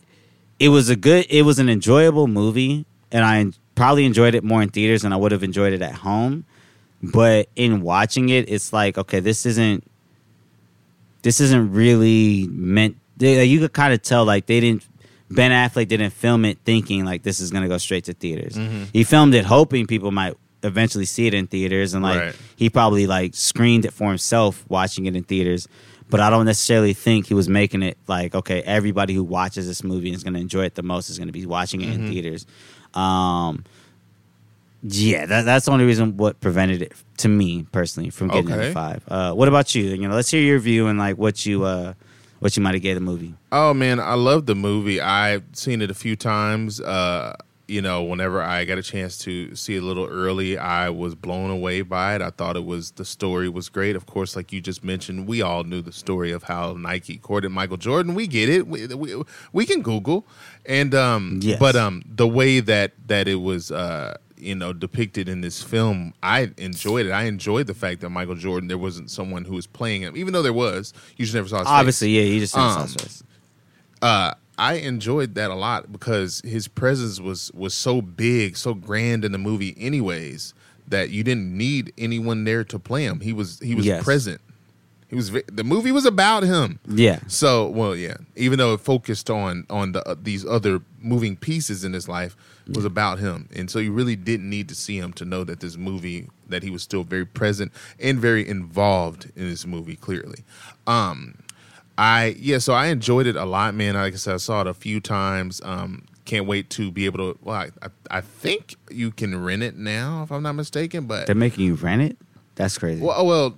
it was a good, it was an enjoyable movie, and I probably enjoyed it more in theaters than I would have enjoyed it at home. But in watching it, it's like, okay, this isn't, this isn't really meant. They, you could kind of tell, like they didn't. Ben Affleck didn't film it thinking like this is gonna go straight to theaters. Mm-hmm. He filmed it hoping people might eventually see it in theaters, and like Right. he probably like screened it for himself watching it in theaters but i don't necessarily think he was making it like okay everybody who watches this movie and is going to enjoy it the most is going to be watching it in theaters um yeah that, that's the only reason what prevented it to me personally from getting Okay. a five uh what about you you know let's hear your view and like what you uh what you might have gave the movie Oh man, I love the movie. I've seen it a few times. Uh, you know, whenever I got a chance to see it a little early, I was blown away by it. I thought it was the story was great. Of course, like you just mentioned, we all knew the story of how Nike courted Michael Jordan. We get it. We we, we can Google, and um, Yes. but um, the way that that it was uh you know depicted in this film i enjoyed it i enjoyed the fact that michael jordan there wasn't someone who was playing him even though there was you just never saw his face obviously yeah you just didn't Um, saw Source. uh, I enjoyed that a lot because his presence was was so big, so grand in the movie, anyways, that you didn't need anyone there to play him. He was he was Yes. present. He was the movie was about him. yeah So well, yeah. Even though it focused on on the, uh, these other moving pieces in his life, it was about him, and so you really didn't need to see him to know that this movie that he was still very present and very involved in this movie. Clearly, um, I yeah. So I enjoyed it a lot, man. Like I said, I saw it a few times. Um, can't wait to be able to. Well, I, I, think you can rent it now, if I'm not mistaken. But they're making you rent it that's crazy well, oh, well,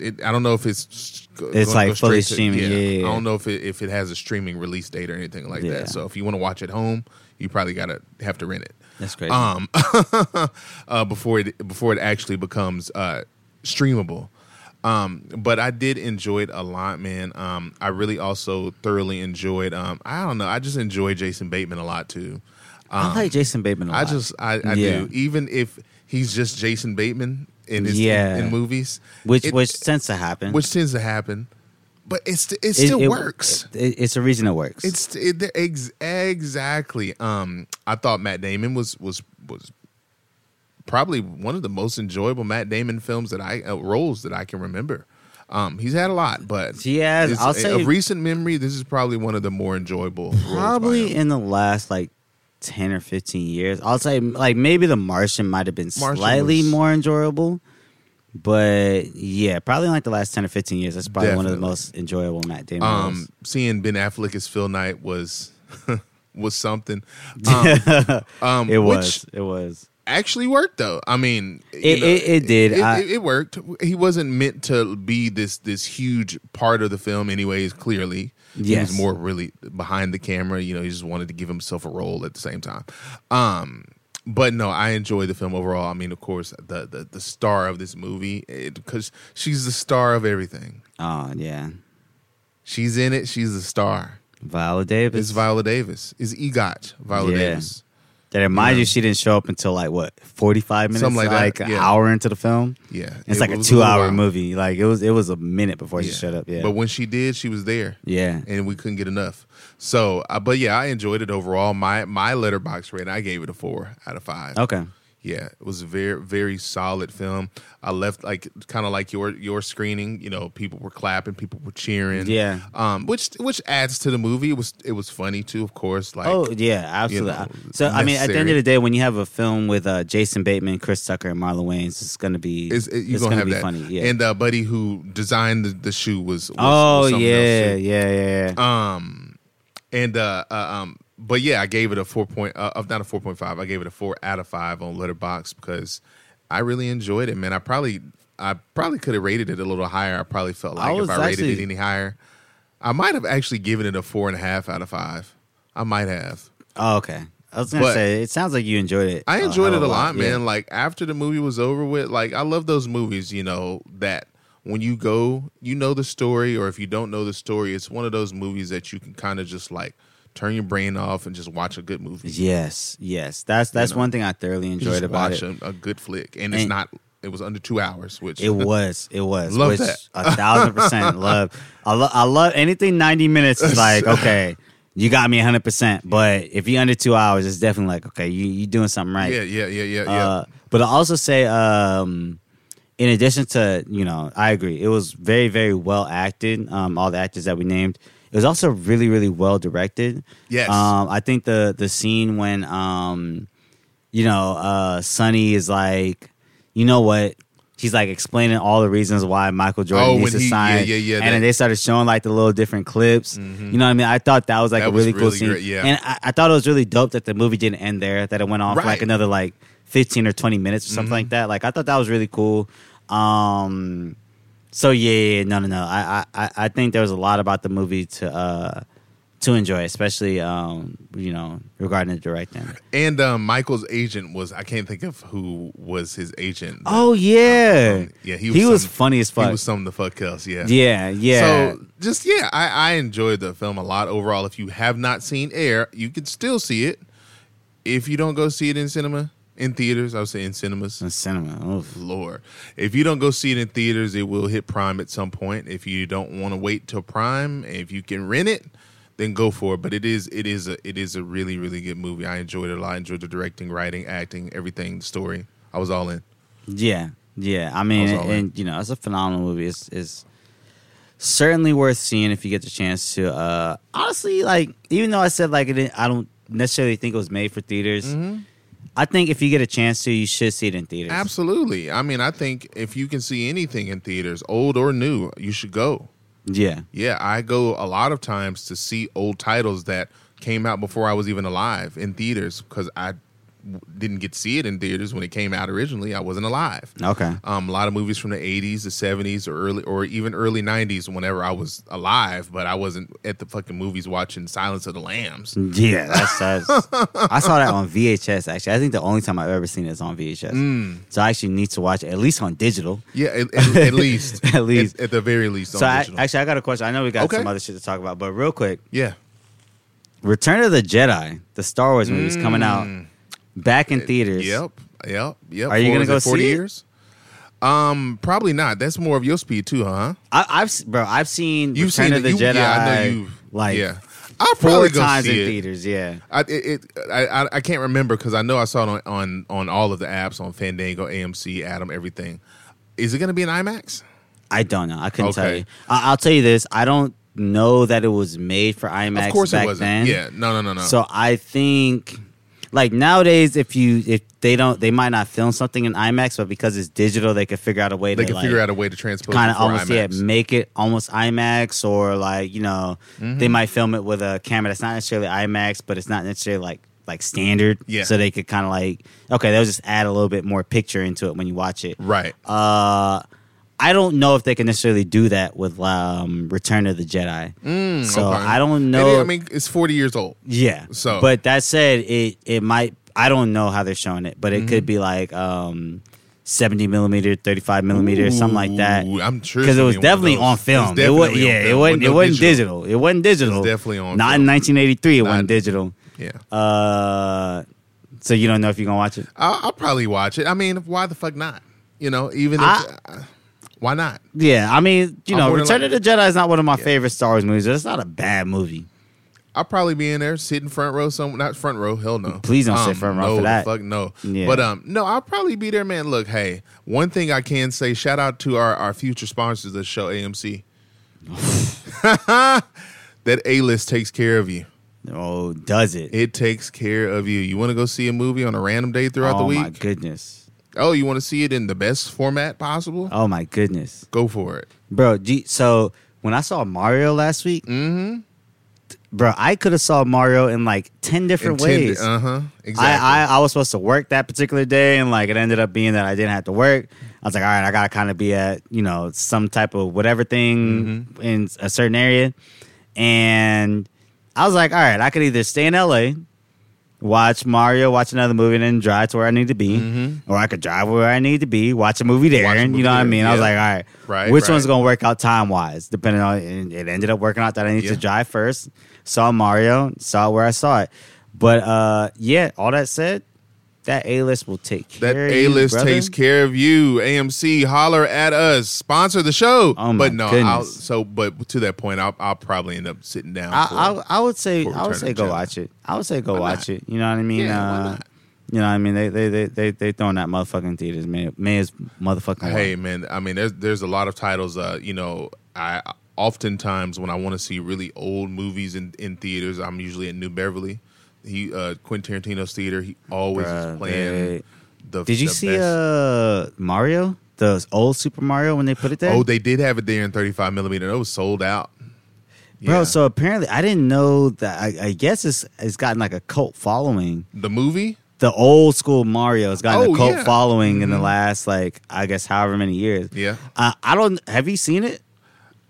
it, I don't know if it's It's like fully to- streaming, yeah, yeah, yeah. I don't know if it if it has a streaming release date or anything like Yeah. that. So if you want to watch at home, you probably gotta have to rent it. that's crazy Um, uh, before it before it actually becomes uh, streamable. Um, but I did enjoy it a lot, man. Um, I really also thoroughly enjoyed. Um, I don't know. I just enjoy Jason Bateman a lot too. i like jason bateman a I just I, I Yeah. do. Even if he's just Jason Bateman in his Yeah. in, movies, which it- which tends to happen which tends to happen, but it's it It- still it- works. it- it's a reason it works It's it, ex, exactly. Um, I thought Matt Damon was was was probably one of the most enjoyable Matt Damon films that I uh, roles that I can remember. Um, he's had a lot, but He has, I'll a- say- of recent memory. This is probably one of the more enjoyable. probably in the last like 10 or 15 years i'll say like maybe the martian might have been Martian slightly was- more enjoyable but yeah probably in like the last 10 or 15 years that's probably one of the most enjoyable matt damon um, roles. seeing Ben Affleck as Phil Knight was was something. Um, um, it which was it was actually worked though. I mean, It- it- it did. It, I- it- worked. He wasn't meant to be this this huge part of the film, anyways. Clearly, he was more really behind the camera. You know, he just wanted to give himself a role at the same time. Um, but no, I enjoyed the film overall. I mean, of course, the the, the star of this movie because she's the star of everything. oh yeah She's in it. She's the star. viola davis It's Viola Davis. It's EGOT Viola Yeah. Davis. That reminds Yeah. you she didn't show up until like what 45 minutes Something like like, that, an yeah. hour into the film Yeah, it's it like a two little hour while. movie like it was it was a minute before she showed up yeah But when she did, she was there. yeah and we couldn't get enough. So, uh, but yeah, I enjoyed it overall. My my Letterboxd rating, I gave it a four out of five. okay Yeah, it was a very very solid film. I left like kind of like your your screening. You know, people were clapping, people were cheering. Yeah. um, which which adds to the movie. It was it was funny too, of course. Like, oh yeah, absolutely. know, so I mean, at the end of the day, when you have a film with uh, Jason Bateman, Chris Tucker, and Marlon Wayans, it's gonna be it's, it, you're it's gonna, have be that. funny. Yeah. And uh, buddy who designed the, the shoe was, was oh was yeah, yeah, yeah, yeah. Um, and uh, uh, um, but yeah, I gave it a four point, uh, not a four point five. I gave it a four out of five on Letterboxd because I really enjoyed it, man. I probably, I probably could have rated it a little higher. I probably felt like was if I rated it any higher, I might have actually given it a four and a half out of five. I might have. Oh, okay. I was gonna But- say it sounds like you enjoyed it. I enjoyed it a lot, yeah. man. Like after the movie was over with, like I love those movies, you know, that when you go, you know the story, or if you don't know the story, it's one of those movies that you can kind of just like turn your brain off and just watch a good movie. Yes, yes. That's that's know, one thing I thoroughly You enjoyed about watch it. A, a good flick, and, it's not. It was under two hours, which It was, it was. Love which that. a thousand percent love. I love, I love anything ninety minutes is like okay, you got me hundred percent. But if you under two hours, it's definitely like okay, you you doing something right. yeah, yeah, yeah, yeah, yeah. Uh, but I also say, um, in addition to you know, I agree. It was very, very well acted. Um, all the actors that we named. It was also really, really well directed. Yes. Um, I think the the scene when um, you know, uh, Sonny is like, you know what? He's like explaining all the reasons why Michael Jordan Oh, needs to he- sign. yeah, yeah, yeah, And that- then they started showing like the little different clips. You know what I mean? I thought that was like That a really cool really scene. great, yeah. And I, I thought it was really dope that the movie didn't end there. That it went on for like another like fifteen or twenty minutes or something Mm-hmm. like that. Like I thought that was really cool. Um, so yeah, yeah, no, no, no. I, I, I- think there was a lot about the movie to uh to enjoy, especially um, you know regarding the directing. and um, Michael's agent was I can't think of who was his agent. Oh yeah, um, yeah, he he was was funny as fuck. he was something the fuck else. Yeah, yeah, yeah. So just yeah, I, I enjoyed the film a lot overall. If you have not seen Air, you can still see it. If you don't go see it in cinema, in theaters, I would say in cinemas. in cinema. Oof. Lord, if you don't go see it in theaters, it will hit Prime at some point. If you don't want to wait till Prime, if you can rent it, then go for it. But it is it is a it is a really really good movie. I enjoyed it a lot. I enjoyed the directing, writing, acting, everything, the story. I was all in. Yeah, yeah. I mean, I and, you know, it's a phenomenal movie. It's, it's certainly worth seeing if you get the chance to. Uh, honestly, like even though I said like it, I don't necessarily think it was made for theaters. Mm-hmm. I think if you get a chance to, you should see it in theaters. Absolutely. I mean, I think if you can see anything in theaters, old or new, you should go. Yeah, Yeah, I go a lot of times to see old titles that came out before I was even alive in theaters because I didn't get to see it in theaters when it came out originally. I wasn't alive. Okay. Um, a lot of movies from the '80s, the '70s, or early, or even early '90s. Whenever I was alive, but I wasn't at the fucking movies watching Silence of the Lambs. Yeah, that's, that's I saw that on VHS. Actually, I think the only time I've ever seen it is on VHS. Mm. So I actually need to watch it at least on digital. Yeah, at, at, at least, At least. at, the very least. So I, actually, I got a question. I know we got Okay. some other shit to talk about, but real quick, yeah, Return of the Jedi, the Star Wars movie movies coming out back in theaters. Yep, yep, yep. Are you gonna is go it Forty see it? years? Um, probably not. That's more of your speed too, huh? I, I've bro, I've seen You've Return seen of the. You, Jedi. yeah, I know you. like yeah, I'll four probably go times in see it. theaters. Yeah, I, it, it I, I can't remember because I know I saw it on, on on all of the apps on Fandango, AMC, Atom, everything. Is it going to be an IMAX? I don't know. I couldn't tell you. I, I'll tell you this. I don't know that it was made for IMAX. of course it wasn't. Then. Yeah, no, no, no, no. So I think, like nowadays, if you if they don't, they might not film something in IMAX, but because it's digital, they can figure out a way they to can like, figure out a way to transpose it. kind of almost yeah make it almost IMAX or like you know Mm-hmm. they might film it with a camera that's not necessarily IMAX but it's not necessarily like like standard Yeah. so they could kind of like okay they'll just add a little bit more picture into it when you watch it right. uh I don't know if they can necessarily do that with um Return of the Jedi Mm, so okay. I don't know it- I mean, it's forty years old. yeah. So- but that said, it it might. I don't know how they're showing it, but it Mm-hmm. could be like um, seventy millimeter, thirty five millimeter, something like that. I'm sure because it was gonna be one of definitely on film. It was yeah. It wasn't. It wasn't digital. It wasn't digital. It's definitely on Not film. in 1983. It wasn't Not- digital. Yeah, Uh, so you don't know if you're gonna watch it. I'll, I'll probably watch it. I mean, why the fuck not? You know, even if I- why not? Yeah, I mean, you know, than Return of the Jedi is not one of my favorite Star Wars movies. But It's not a bad movie. I'll probably be in there sitting front row, some not front row. Hell no. Please don't sit front row no, for that. Fuck no. Yeah. But um, no, I'll probably be there, man. Look, hey, one thing I can say: shout out to our our future sponsors of the show, AMC. that A list takes care of you. Oh, does it? It takes care of you. You want to go see a movie on a random day throughout oh the week? my goodness. Oh, you want to see it in the best format possible? Oh my goodness, Go for it. bro. G- so when I saw Mario last week, Mm-hmm. bro, I could have saw Mario in like ten different ways. Uh huh. Exactly. I, I I was supposed to work that particular day, and like it ended up being that I didn't have to work. I was like, all right, I gotta kind of be at you know some type of whatever thing Mm-hmm. in a certain area, and I was like, all right, I could either stay in L.A., watch Mario, watch another movie, and then drive to where I need to be, Mhm. or I could drive where I need to be, watch a movie there, and you know what I there, mean. I was like, all right, Right, which right. one's gonna work out time wise, depending on. It ended up working out that I need Yeah. to drive first. Saw Mario, saw where I saw it. But uh yeah, all that said, that A list will take care That A list takes care of you. AMC, holler at us, sponsor the show. Oh, my but no, I'll, so but to that point, I'll, I'll probably end up sitting down. I, for- I, I would say I would say go Jedi. watch it. I would say go Why watch not? it. You know what I mean? Yeah, uh. You know what I mean? They they they they they throwing that motherfucking theaters. May may as motherfucking. Hey man, I mean, there's there's a lot of titles. Uh, you know, I oftentimes when I want to see really old movies in in theaters, I'm usually at New Beverly. He uh, Quentin Tarantino's theater. He always Bruh, is playing. the Did you the see best- uh Mario? The old Super Mario when they put it there? Oh, they did have it there in 35 millimeter. It was sold out. Bro, so apparently I didn't know that I, I guess it's it's gotten like a cult following. the movie. the old school Mario has gotten Oh, a cult yeah. following in the Mhm. last like I guess however many years. Yeah, Uh, I don't. Have you seen it?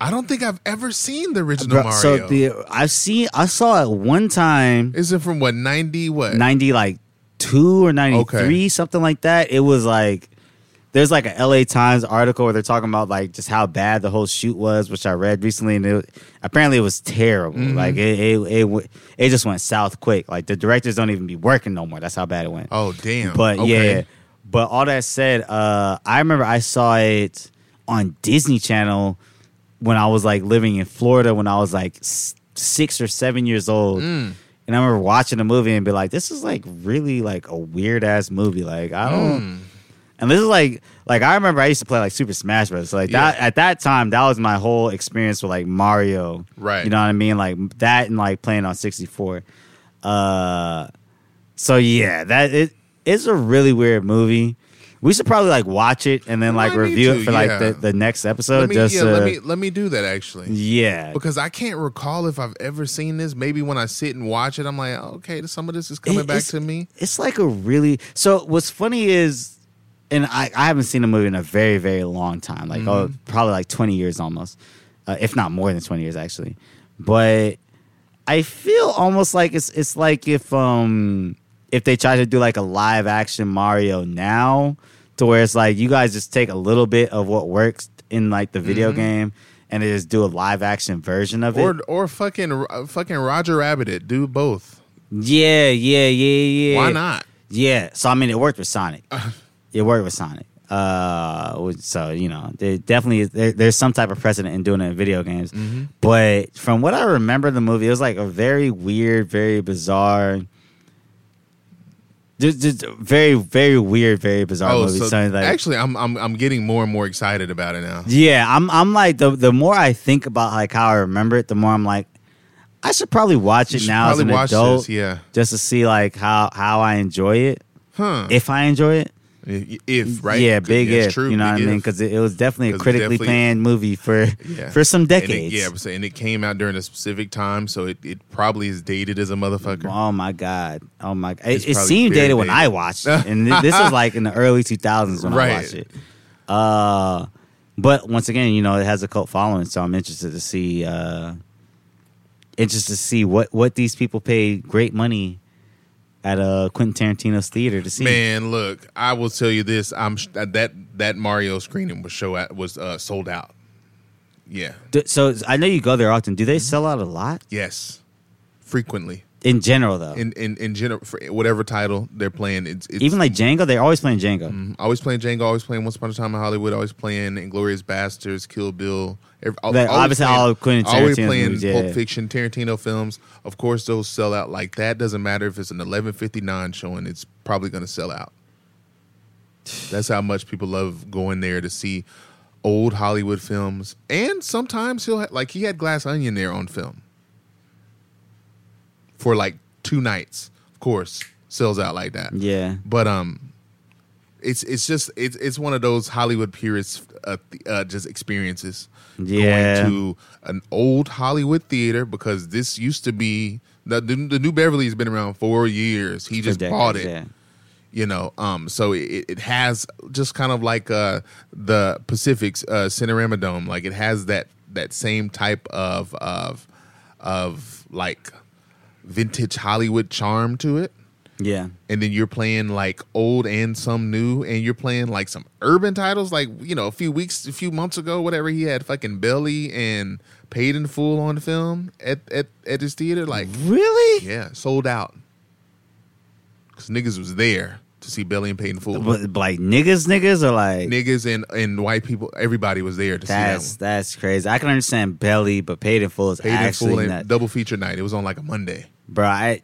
I don't think I've ever seen the original Bro, Mario. so the I've seen I saw it one time, Is it from what 90 what? ninety like two or ninety three, Okay. something like that. It was like there's like a L.A. Times article where they're talking about like just how bad the whole shoot was, which I read recently, and it, apparently it was terrible. Mhm. Like it, it, it, it just went south quick. Like the directors don't even be working no more. That's how bad it went. Oh damn! But Okay. yeah, but all that said, uh, I remember I saw it on Disney Channel when I was like living in Florida when I was like six or seven years old. Mm. And I remember watching the movie and be like, "This is like really like a weird ass movie." Like I don't, Mm. and this is like like I remember I used to play like Super Smash Bros. So like that at that time that was my whole experience with like Mario. Right. You know what I mean? Like that and like playing on sixty four. Uh, so yeah, that it it's a really weird movie. We should probably like watch it and then like review to, it for like the, the next episode. let me just yeah, uh, let me let me do that actually. yeah, Because I can't recall if I've ever seen this. Maybe when I sit and watch it, I'm like, okay, some of this is coming It- back to me. it's like a really so what's funny is and I, I haven't seen a movie in a very very long time like oh Mhm. probably like 20 years almost uh, if not more than 20 years actually but i feel almost like it's it's like if um if they try to do like a live action mario now to where it's like you guys just take a little bit of what works in like the video Mhm. game and they just do a live action version of it Or or fucking uh, fucking Roger Rabbit it. Do both. yeah yeah yeah yeah Why not? Yeah, so I mean, it worked with Sonic. it worked with Sonic. Uh, so you know, there definitely there, there's some type of precedent in doing it in video games. Mhm. But from what I remember, the movie it was like a very weird, very bizarre, just, just very, very weird, very bizarre Oh, movie. so Something like, actually, I'm I'm I'm getting more and more excited about it now. yeah, I'm I'm like the the more I think about like how I remember it, the more I'm like, I should probably watch it now as an watch adult this. Yeah. just to see like how how I enjoy it, Huh. if I enjoy it. If, if, right? yeah, big if. True, you know what I mean? Because it, it was definitely a critically definitely- panned movie for Yeah. for some And it- decades. yeah, and it came out during a specific time, so it, it probably is dated as a motherfucker. Oh my god! Oh my! It's It, it seemed very dated when. I watched, it. and this was like in the early 2000s when I watched it. Uh, but once again, you know, it has a cult following, so I'm interested to see. Uh, interested to see what what these people pay great money at uh Quentin Tarantino's theater to see. Man, look, I will tell you this: I'm sh- that that Mario screening was show at was uh, sold out. Yeah. D- so I know you go there often. Do they sell out a lot? Yes. Frequently. In general though. in in in general for whatever title they're playing. It's, it's Even like Django, they're always playing Django. Mhm. always playing Django, always playing Once Upon a Time in Hollywood, always playing Inglourious Basterds, Kill Bill. Every, always obviously playing- all Quentin always playing movies, yeah. Pulp Fiction, Tarantino films. Of course, those sell out like that. Doesn't matter if it's an eleven fifty nine showing; it's probably going to sell out. That's how much people love going there to see old Hollywood films, and sometimes he'll ha- like he had Glass Onion there on film for like two nights. Of course, sells out like that. Yeah. But um, it's it's just it's it's one of those Hollywood purists uh, th- uh, just experiences. Yeah. Going to an old Hollywood theater because this used to be the the, the New Beverly has been around for years. He just For bought it yeah. you know um so it, it has just kind of like uh the pacific's uh cinerama dome like it has that that same type of of of like vintage hollywood charm to it Yeah. and then you're playing like old and some new and you're playing like some urban titles like you know a few weeks a few months ago whatever he had fucking belly and paid in full on film at at, at his theater like Really? yeah sold out because niggas was there to see belly and in full But, like niggas, niggas, or like niggas and, and white people, everybody was there to that's see that's crazy. I can understand Belly, but in Full is that in actually not, double feature night. It was on like a Monday. bro. I,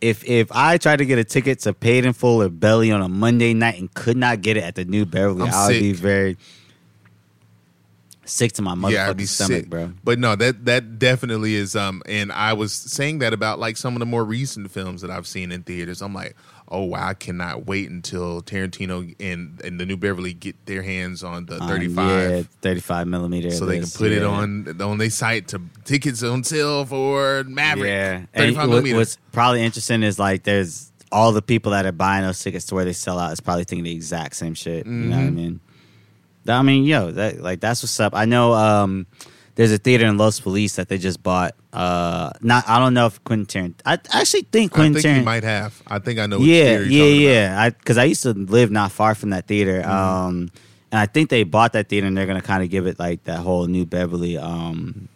if if I tried to get a ticket to Paid in Full or Belly on a Monday night and could not get it at the New Beverly, I would be very sick to my motherfucking yeah, I'd be stomach, sick, bro. But no, that that definitely is. Um, and I was saying that about like some of the more recent films that I've seen in theaters. I'm like, oh wow, I cannot wait until Tarantino and and the New Beverly get their hands on the Um, 35. yeah, 35 millimeter. So they can put it on on their site to tickets on sale for Maverick. Yeah, 35 and what- millimeter. what's probably interesting is like there's all the people that are buying those tickets to where they sell out is probably thinking the exact same shit. You know what I Mhm. mean? I mean, yo, that like that's what's up. I know um, there's a theater in Los Feliz that they just bought. Uh, not I don't know if Quentin. I actually think I Quentin think he might have. I think I know. Which Yeah, yeah, yeah. I because I used to live not far from that theater. Mm-hmm. Um, and I think they bought that theater and they're gonna kind of give it like that whole New Beverly. Um,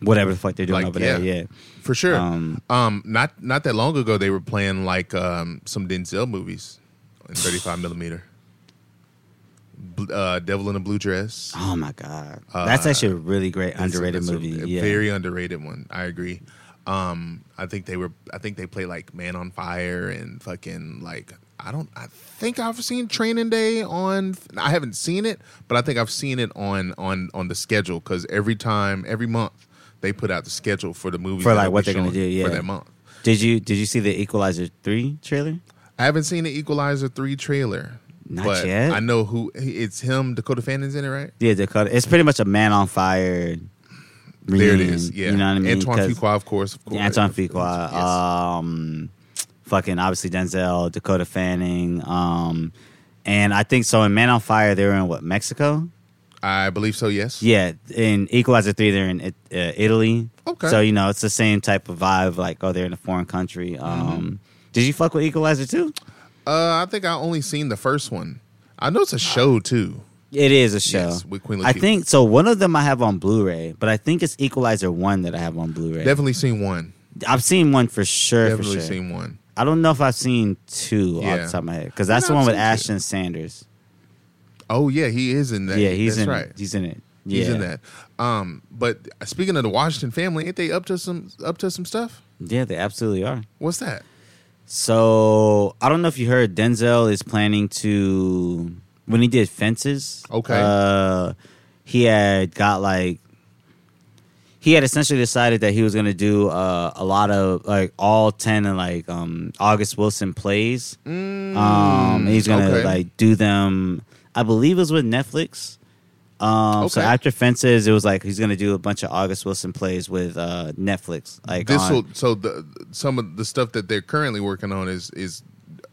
whatever the fuck they're doing Like, over there. yeah. Yeah. for sure. Um, Um, not not that long ago, they were playing like um some Denzel movies in 35 millimeter. Uh, Devil in a Blue Dress. Oh my god, Uh, that's actually a really great It's a- underrated it's movie. a yeah, very underrated one. I agree. Um, I think they were. I think they play like Man on Fire and fucking like. I don't. I think I've seen Training Day on. I haven't seen it, but I think I've seen it on on on the schedule because every time, every month, they put out the schedule for the movies For, like, what they're gonna do, yeah. for that month. Did you did you see the Equalizer three trailer? I haven't seen the Equalizer three trailer. Not but yet? I know who it's him. Dakota Fanning's in it, right? Yeah, Dakota. It's pretty much a Man on Fire. there it is. Yeah, you know what I mean. Antoine Fuqua, of course. Of course. Antoine Fuqua. Yes. Um, fucking obviously Denzel, Dakota Fanning. Um, and I think so in Man on Fire they were in what Mexico. I believe so. Yes. Yeah, in Equalizer three they're in uh, Italy. Okay. So you know it's the same type of vibe. Like oh they're in a foreign country. Mm-hmm. Um, did you fuck with Equalizer two? Uh, I think I only seen the first one. I know it's a show too. It is a show. Yes, with Queen I think so. One of them I have on Blu-ray, but I think it's Equalizer one that I have on Blu-ray. Definitely seen one. I've seen one for sure. Definitely for sure. seen one. I don't know if I've seen two off the top of my head because that's Yeah, the one with seen two. Ashton Sanders. Oh yeah, he is in that. yeah, he's That's in. right. He's in it. Yeah. He's in that. Um, but speaking of the Washington family, ain't they up to some up to some stuff? Yeah, they absolutely are. What's that? So I don't know if you heard Denzel is planning to when he did Fences. Okay. Uh, he had got like he had essentially decided that he was going to do uh, a lot of like all ten of like um, August Wilson plays. Um, he's going to Mm, okay. like do them. I believe it was with Netflix. Um, So after Fences, it was like he's going to do a bunch of August Wilson plays with uh, Netflix. Like This on- will so the some of the stuff that they're currently working on is is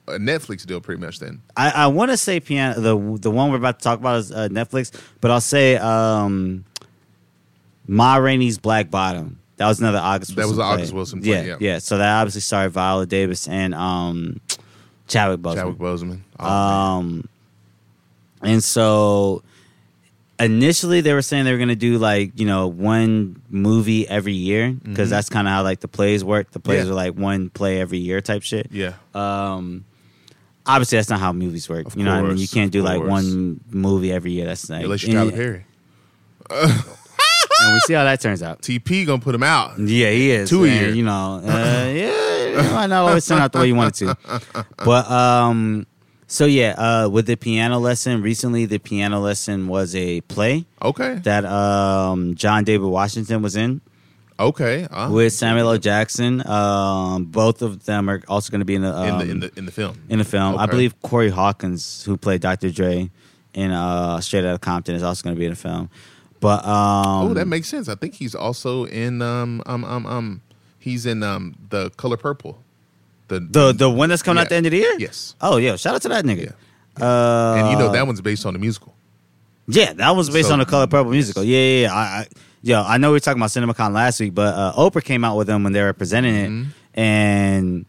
a Netflix deal, pretty much. Then I, I want to say piano. The the one we're about to talk about is uh, Netflix, but I'll say um, Ma Rainey's Black Bottom. That was another August. That Wilson was an play. August Wilson play, yeah. yeah. So that obviously started Viola Davis and um, Chadwick Boseman. Chadwick Boseman. Oh, Um, and so initially they were saying they were gonna do like you know one movie every year because that's kind of how like the plays work. The plays Mm-hmm. Yeah. are like one play every year type shit. Yeah. Um, obviously that's not how movies work. Of you know what I mean? You can't do like course. one movie every year. That's like Unless you're Tyler and, Perry. and we see how that turns out. TP gonna put him out. Yeah, he is. Two years. You know, uh, yeah, it might not always turn out the way you want it to. But um, so yeah, uh, with the piano lesson recently, the piano lesson was a play Okay. that um John David Washington was in Okay. Uh, with Samuel L. Jackson. Um, both of them are also going to be in the um, in the in the in the film. in the film. I believe Corey Hawkins, who played Dr. Dre in uh, Straight Outta Compton, is also going to be in the film. But um, oh, that makes sense. I think he's also in um um um um he's in um the color purple. The the the one that's coming Yeah. out the end of the year. yes. Oh yeah, shout out to that nigga. Yeah. Uh, And you know that one's based on the musical. Yeah, that was based So- on the Color Purple musical. Yeah, yeah, yeah. I, I, yo, I know we were talking about CinemaCon last week, but uh, Oprah came out with them when they were presenting it, Mm-hmm. and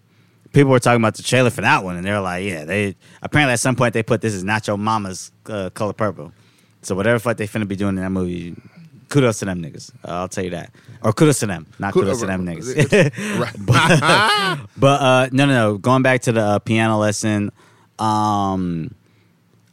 people were talking about the trailer for that one, and they were like, "Yeah, they apparently at some point they put this is not your mama's uh, Color Purple." So whatever fuck they finna be doing in that movie, kudos to them niggas. Uh, I'll tell you that, or kudos to them, not kudos to them niggas. Right. But uh, no, no, no. Going back to the uh, piano lesson, um,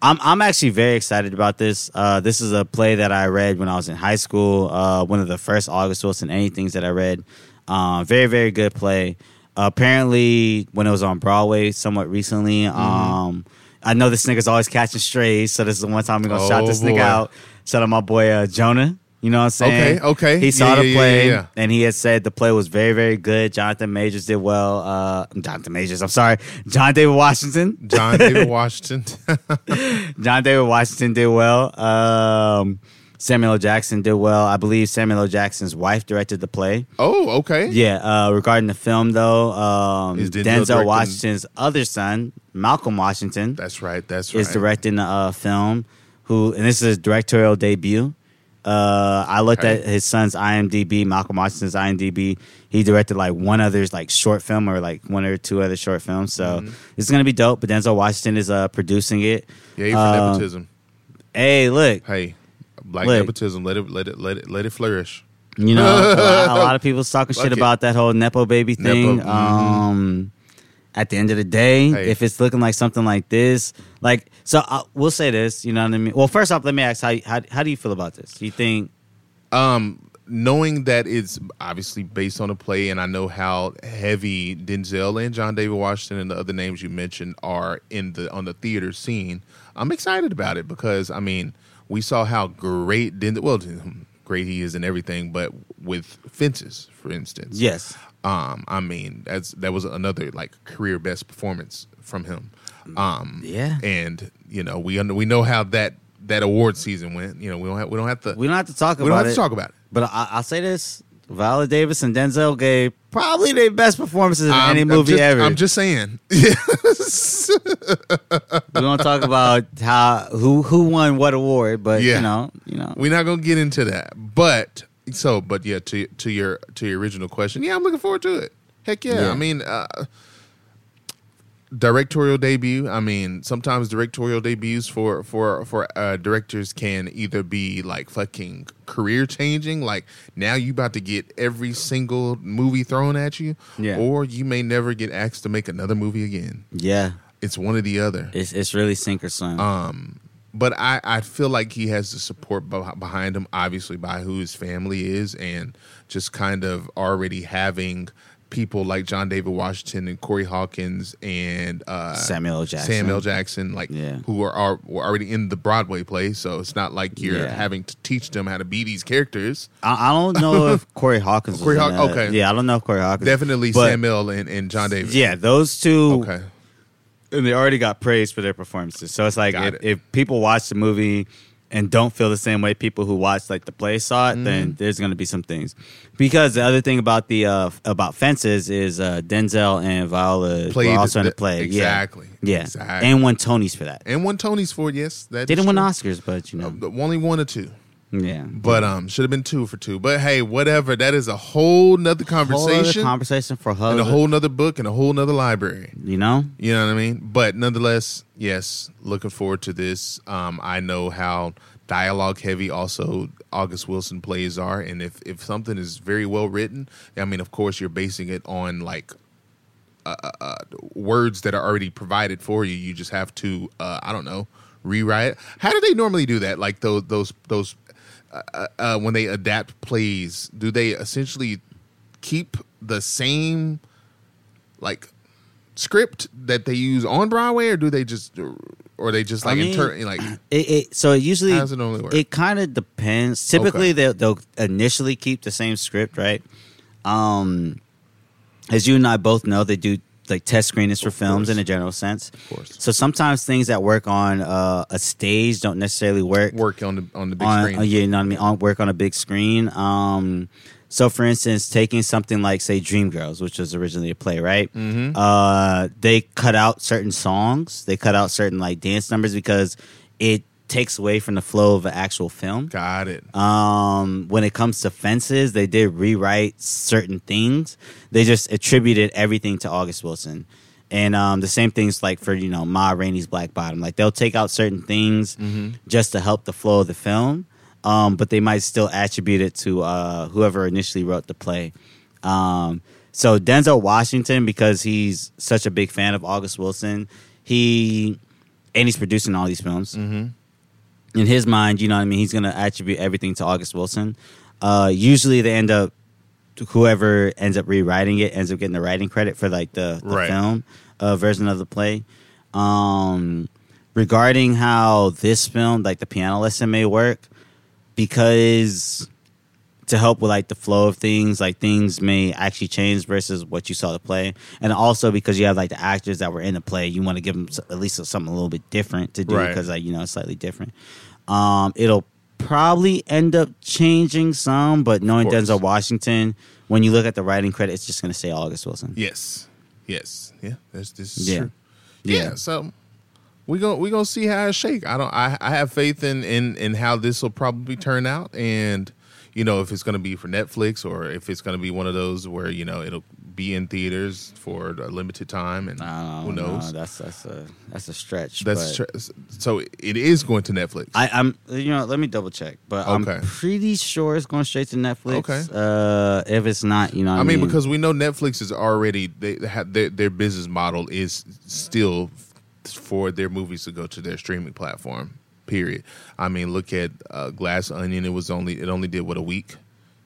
I'm I'm actually very excited about this. Uh, this is a play that I read when I was in high school. Uh, one of the first August Wilson anythings that I read. Uh, very very good play. apparently, when it was on Broadway, somewhat recently. Mm-hmm. Um, I know this nigga's always catching strays, so this is the one time we're gonna shout Oh, this boy. nigga out. Shout out my boy uh, Jonah. You know what I'm saying? Okay, okay. He saw Yeah, the yeah, play, yeah, and he had said the play was very, very good. Jonathan Majors did well. Uh, Jonathan Majors, I'm sorry, John David Washington. John David Washington. John David Washington did well. Um, Samuel L. Jackson did well. I believe Samuel L. Jackson's wife directed the play. oh, okay. Yeah. Uh, regarding the film, though, um, Denzel Washington's other son, Malcolm Washington, That's right. That's right. is directing the uh, film. Who and this is his directorial debut. Uh, I looked Okay. at his son's IMDb, Malcolm Washington's IMDb. He directed like one other's like short film or like one or two other short films. So Mm-hmm. it's gonna be dope. But Denzel Washington is uh, producing it. Yay for Uh, nepotism. Hey, look, Hey, black look. nepotism. Let it let it let it let it flourish. You know, a lot, of people's talking Fuck shit it. about that whole nepo baby Nepo, thing. mhm. Um, at the end of the day, Hey. if it's looking like something like this, like so, uh, we'll say this. You know what I mean? Well, first off, let me ask how how how do you feel about this? You think? Um, knowing that it's obviously based on a play, and I know how heavy Denzel and John David Washington and the other names you mentioned are in the on the theater scene, I'm excited about it because I mean we saw how great Denzel well great he is in everything, but with fences, for instance, Yes. Um, I mean that's that was another like career best performance from him. Um, Yeah. and you know we under, we know how that that award season went. You know we don't have we don't have to We don't have to talk we about don't have it. to talk about it. But I, I'll say this: Viola Davis and Denzel gave probably their best performances in I'm- any I'm movie just, ever. I'm just saying. Yes. we don't talk about how who who won what award, but Yeah. you know, you know, We're not gonna get into that. But so, but yeah, to to your to your original question, yeah, I'm looking forward to it. Heck yeah. Yeah. I mean, uh, directorial debut. I mean, sometimes directorial debuts for for for uh, directors can either be like fucking career changing, like now you about to get every single movie thrown at you, Yeah. or you may never get asked to make another movie again. yeah, It's one or the other. it's it's really sink or swim. Um, but I, I feel like he has the support behind him, obviously by who his family is, and just kind of already having people like John David Washington and Corey Hawkins and uh, Samuel. Jackson. Samuel Jackson, like Yeah. who are, are were already in the Broadway play. So it's not like you're Yeah. having to teach them how to be these characters. I, I don't know if Corey Hawkins. Corey in Haw- okay. Yeah, I don't know if Corey Hawkins. Definitely Samuel and, and John David. Yeah, those two. Okay. and they already got praised for their performances. So it's like if, it. if people watch the movie and don't feel the same way people who watch like the play saw it, Mm-hmm. then there's going to be some things. Because the other thing about the uh, about fences is uh, Denzel and Viola Played were also in the play. exactly. Yeah, yeah, Exactly. and won Tonys for that. And won Tony's for it, yes. That They didn't win. Oscars, but you know, Uh, Only one or two. Yeah. But um, should have been two for two. But hey, whatever. That is a whole nother Whole other conversation conversation for her. and a whole nother book and a whole nother library. you know, You know what I mean? But nonetheless, yes, looking forward to this. Um, I know how dialogue heavy. Also, August Wilson plays are, and if if something is very well written, I mean, of course, you're basing it on like uh, uh, uh, words that are already provided for you. You just have to, uh, I don't know, rewrite. How do they normally do that? Like those those those uh, uh, when they adapt plays, do they essentially keep the same like script that they use on Broadway, or do they just, or they just I like mean, inter- like It, it so it usually How does it normally work? It kind of depends. Typically, Okay. they'll, they'll initially keep the same script, right? Um, as you and I both know, they do like test screenings for films in a general sense. of course So sometimes things that work on uh, a stage don't necessarily work work on the on the big on, screen? uh, yeah, you know what I mean, on work on a big screen. Um, so, for instance, taking something like, say, Dreamgirls, which was originally a play, right? Mhm. Uh, they cut out certain songs, they cut out certain like dance numbers because it takes away from the flow of an actual film. Got it. Um, when it comes to fences, they did rewrite certain things. They just attributed everything to August Wilson. And um, the same things like for you know Ma Rainey's Black Bottom, like they'll take out certain things just to help the flow of the film, um, but they might still attribute it to uh, whoever initially wrote the play. Um, so Denzel Washington, because he's such a big fan of August Wilson, he and he's producing all these films Mm-hmm. In his mind, you know what I mean, he's going to attribute everything to August Wilson. Uh, usually they end up, whoever ends up rewriting it ends up getting the writing credit for like the, the Right. film uh, version of the play. Um, regarding how this film, like the piano lesson, may work, because to help with like the flow of things, like things may actually change versus what you saw the play, and also because you have like the actors that were in the play, you want to give them at least something a little bit different to do Right. because like you know it's slightly different. Um, it'll probably end up changing some, but knowing. Denzel Washington, when you look at the writing credit, it's just going to say August Wilson. Yes. Yes. Yeah. This this is Yeah. true. Yeah. Yeah. So we going we gonna see how it shake. I don't. I I have faith in in in how this will probably turn out, and you know if it's gonna be for Netflix or if it's gonna be one of those where you know it'll be in theaters for a limited time, and I who don't know. knows. That's that's a that's a stretch. That's tr- so it is going to Netflix. I, I'm you know let me double check, but Okay. I'm pretty sure it's going straight to Netflix. Okay. Uh, if it's not, you know, I mean, because we know Netflix is already they have their their business model is still for their movies to go to their streaming platform. Period. I mean, look at uh, Glass Onion. It was only it only did what a week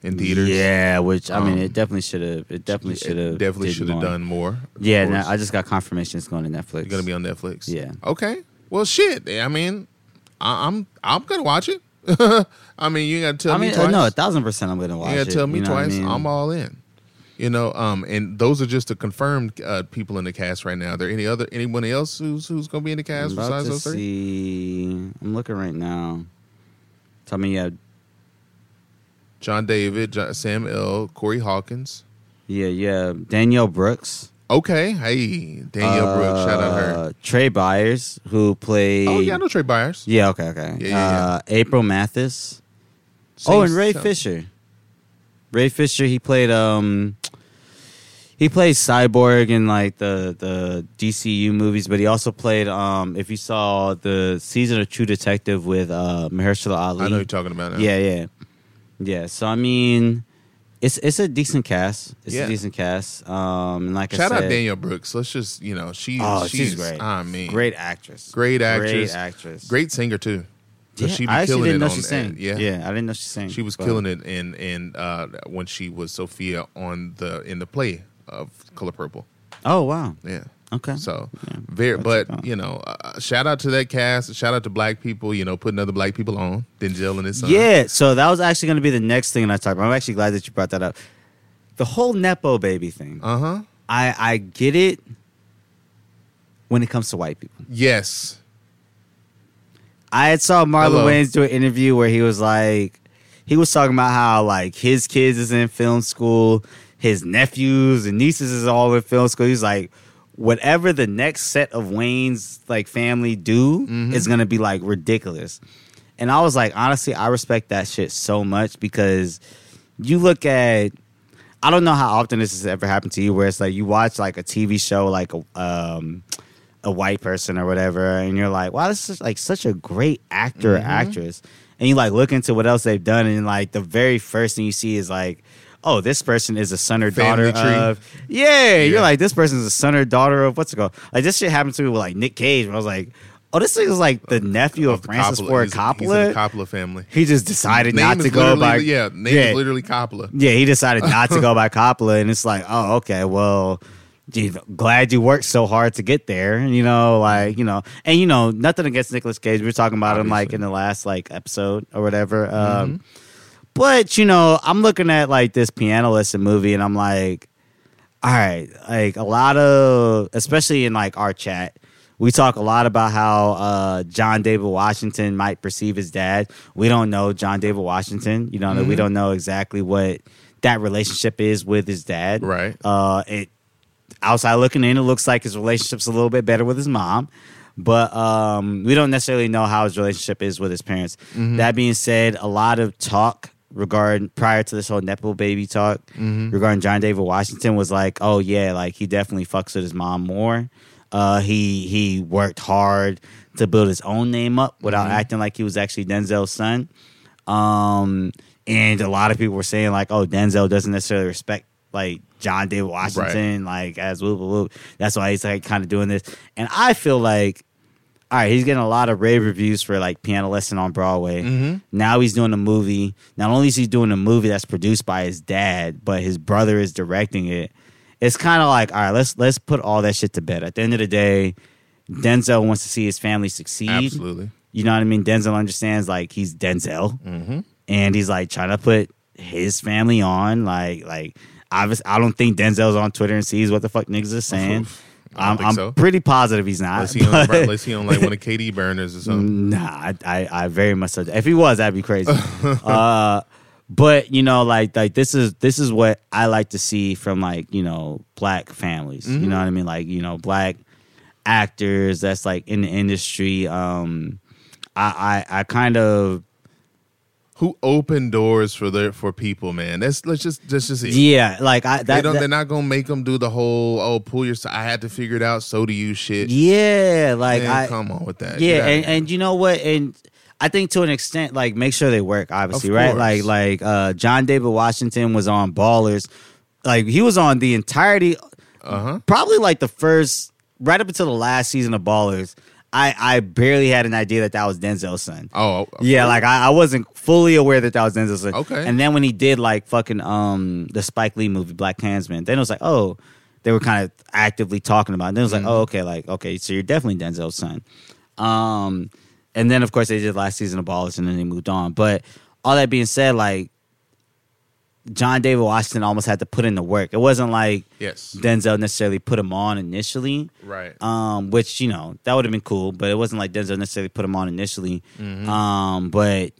in theaters. Yeah, which I mean, Um, it definitely should have. It definitely should have. definitely should have done more. Yeah, I just got confirmation it's going to Netflix. You're gonna be on Netflix. Yeah. Okay. Well, shit. I mean, I, I'm I'm gonna watch it. I mean, you gotta tell I mean, me twice. no, a thousand percent. I'm going to watch it. You gotta it. tell me you know I twice. mean? I'm all in. You know, um, and those are just the confirmed uh, people in the cast right now. Are there any other anyone else who's who's gonna be in the I'm cast about besides to those three? see. I'm looking right now. Tell me, yeah, John David, John, Sam L, Corey Hawkins. yeah, yeah. Danielle Brooks. Okay, hey Danielle Brooks, shout out her. Uh, Trai Byers, who played. Oh yeah, I know Trai Byers. Yeah, okay, okay. Yeah, yeah, yeah. Uh, April Matthis. oh, and Ray Seems- Fisher. Ray Fisher, he played um he plays Cyborg in like the the DCU movies, but he also played um if you saw the season of True Detective with uh Mahershala Ali. I know you're talking about now. Yeah, yeah. Yeah. So I mean it's it's a decent cast. It's Yeah. a decent cast. Um and like Shout I out said, Danielle Brooks. Let's just you know she Oh, she's, she's great. I mean, Great actress. Great actress. Great actress. great singer too. Yeah, she be I actually killing didn't it know she sang. Yeah, yeah, I didn't know she sang. She was but- killing it in in uh, when she was Sophia on the in the play of Color Purple. Oh wow. Yeah. Okay. So Yeah. very, but you know, uh, shout out to that cast. Shout out to black people. You know, putting other black people on. Denzel and his son. Yeah, so that was actually going to be the next thing I talked about. I'm actually glad that you brought that up. The whole nepo baby thing. Uh huh. I I get it when it comes to white people. Yes. I had saw Marlon Hello. Wayans do an interview where he was like, he was talking about how like his kids is in film school, his nephews and nieces is all in film school. He's like, whatever the next set of Wayans like family do Mhm. is gonna be like ridiculous. And I was like, honestly, I respect that shit so much because you look at I don't know how often this has ever happened to you where it's like you watch like a TV show like a um a white person or whatever and you're like, wow, this is like such a great actor or Mhm. actress. and you like look into what else they've done, and like the very first thing you see is like. Oh, this person is a son or Family daughter tree. of. Yeah, you're like this person is a son or daughter of what's it called? Like this shit happened to me with like Nick Cage. And I was like, oh, this is like the nephew of, the Francis Coppola- Ford he's- He's in Coppola. the Coppola family. he just decided Name not to go by yeah. Name Yeah. is literally Coppola. yeah, he decided not to go by Coppola, and it's like, oh, okay, well, glad you worked so hard to get there, you know, like you know, and you know, nothing against Nicolas Cage. We were talking about him like in the last like episode or whatever. Mm-hmm. Um, but you know, I'm looking at like this piano lesson movie, and I'm like, all right, like a lot of, especially in like our chat. We talk a lot about how uh, John David Washington might perceive his dad. We don't know John David Washington. You know, Mm-hmm. we don't know exactly what that relationship is with his dad. Right. Uh, it outside looking in, it looks like his relationship's a little bit better with his mom, but um, we don't necessarily know how his relationship is with his parents. That being said, a lot of talk regarding prior to this whole nepo baby talk regarding John David Washington was like, oh yeah, like he definitely fucks with his mom more. Uh, he he worked hard to build his own name up without acting like he was actually Denzel's son. Um, and a lot of people were saying like, oh, Denzel doesn't necessarily respect like John David Washington, like as whoop. That's why he's like kind of doing this. And I feel like, all right, he's getting a lot of rave reviews for like Piano Lesson on Broadway. Mm-hmm. Now he's doing a movie. Not only is he doing a movie that's produced by his dad, but his brother is directing it. It's kind of like, all right, let's let's put all that shit to bed. At the end of the day, Denzel wants to see his family succeed. Absolutely. You know what I mean? Denzel understands like he's Denzel, Mm-hmm. and he's like trying to put his family on. Like, like obviously, I don't think Denzel's on Twitter and sees what the fuck niggas are saying. I don't I'm, think I'm so. pretty positive he's not. Unless he, on, but- unless he on like one of KD burners or something. Nah, I, I, I very much so. If he was, that'd be crazy. uh, but you know, like like this is this is what I like to see from like you know black families. You know what I mean? Like you know black actors that's like in the industry. Um, I I, I kind of Who opened doors for their for people, man? That's let's just let's just yeah like I they that, that- they're not gonna make them do the whole oh pull your. I had to figure it out. So do you shit. yeah like Man, I come on with that. yeah and, and you know what and i think to an extent like make sure they work obviously right like like uh john david washington was on ballers like he was on the entirety uh huh. probably like the first right up until the last season of ballers i i barely had an idea that that was denzel's son Oh yeah, like I, I wasn't fully aware that that was Denzel's son. Okay. And then when he did like fucking um the Spike Lee movie BlacKkKlansman, then it was like, oh, they were kind of actively talking about. It. Then it was like, oh, okay, like okay, so you're definitely Denzel's son. Um, and then of course they did last season of Ballers, and then they moved on. But all that being said, like John David Washington almost had to put in the work. It wasn't like Yes. Denzel necessarily put him on initially Right. um, which you know that would have been cool, but it wasn't like Denzel necessarily put him on initially. Mm-hmm. Um, but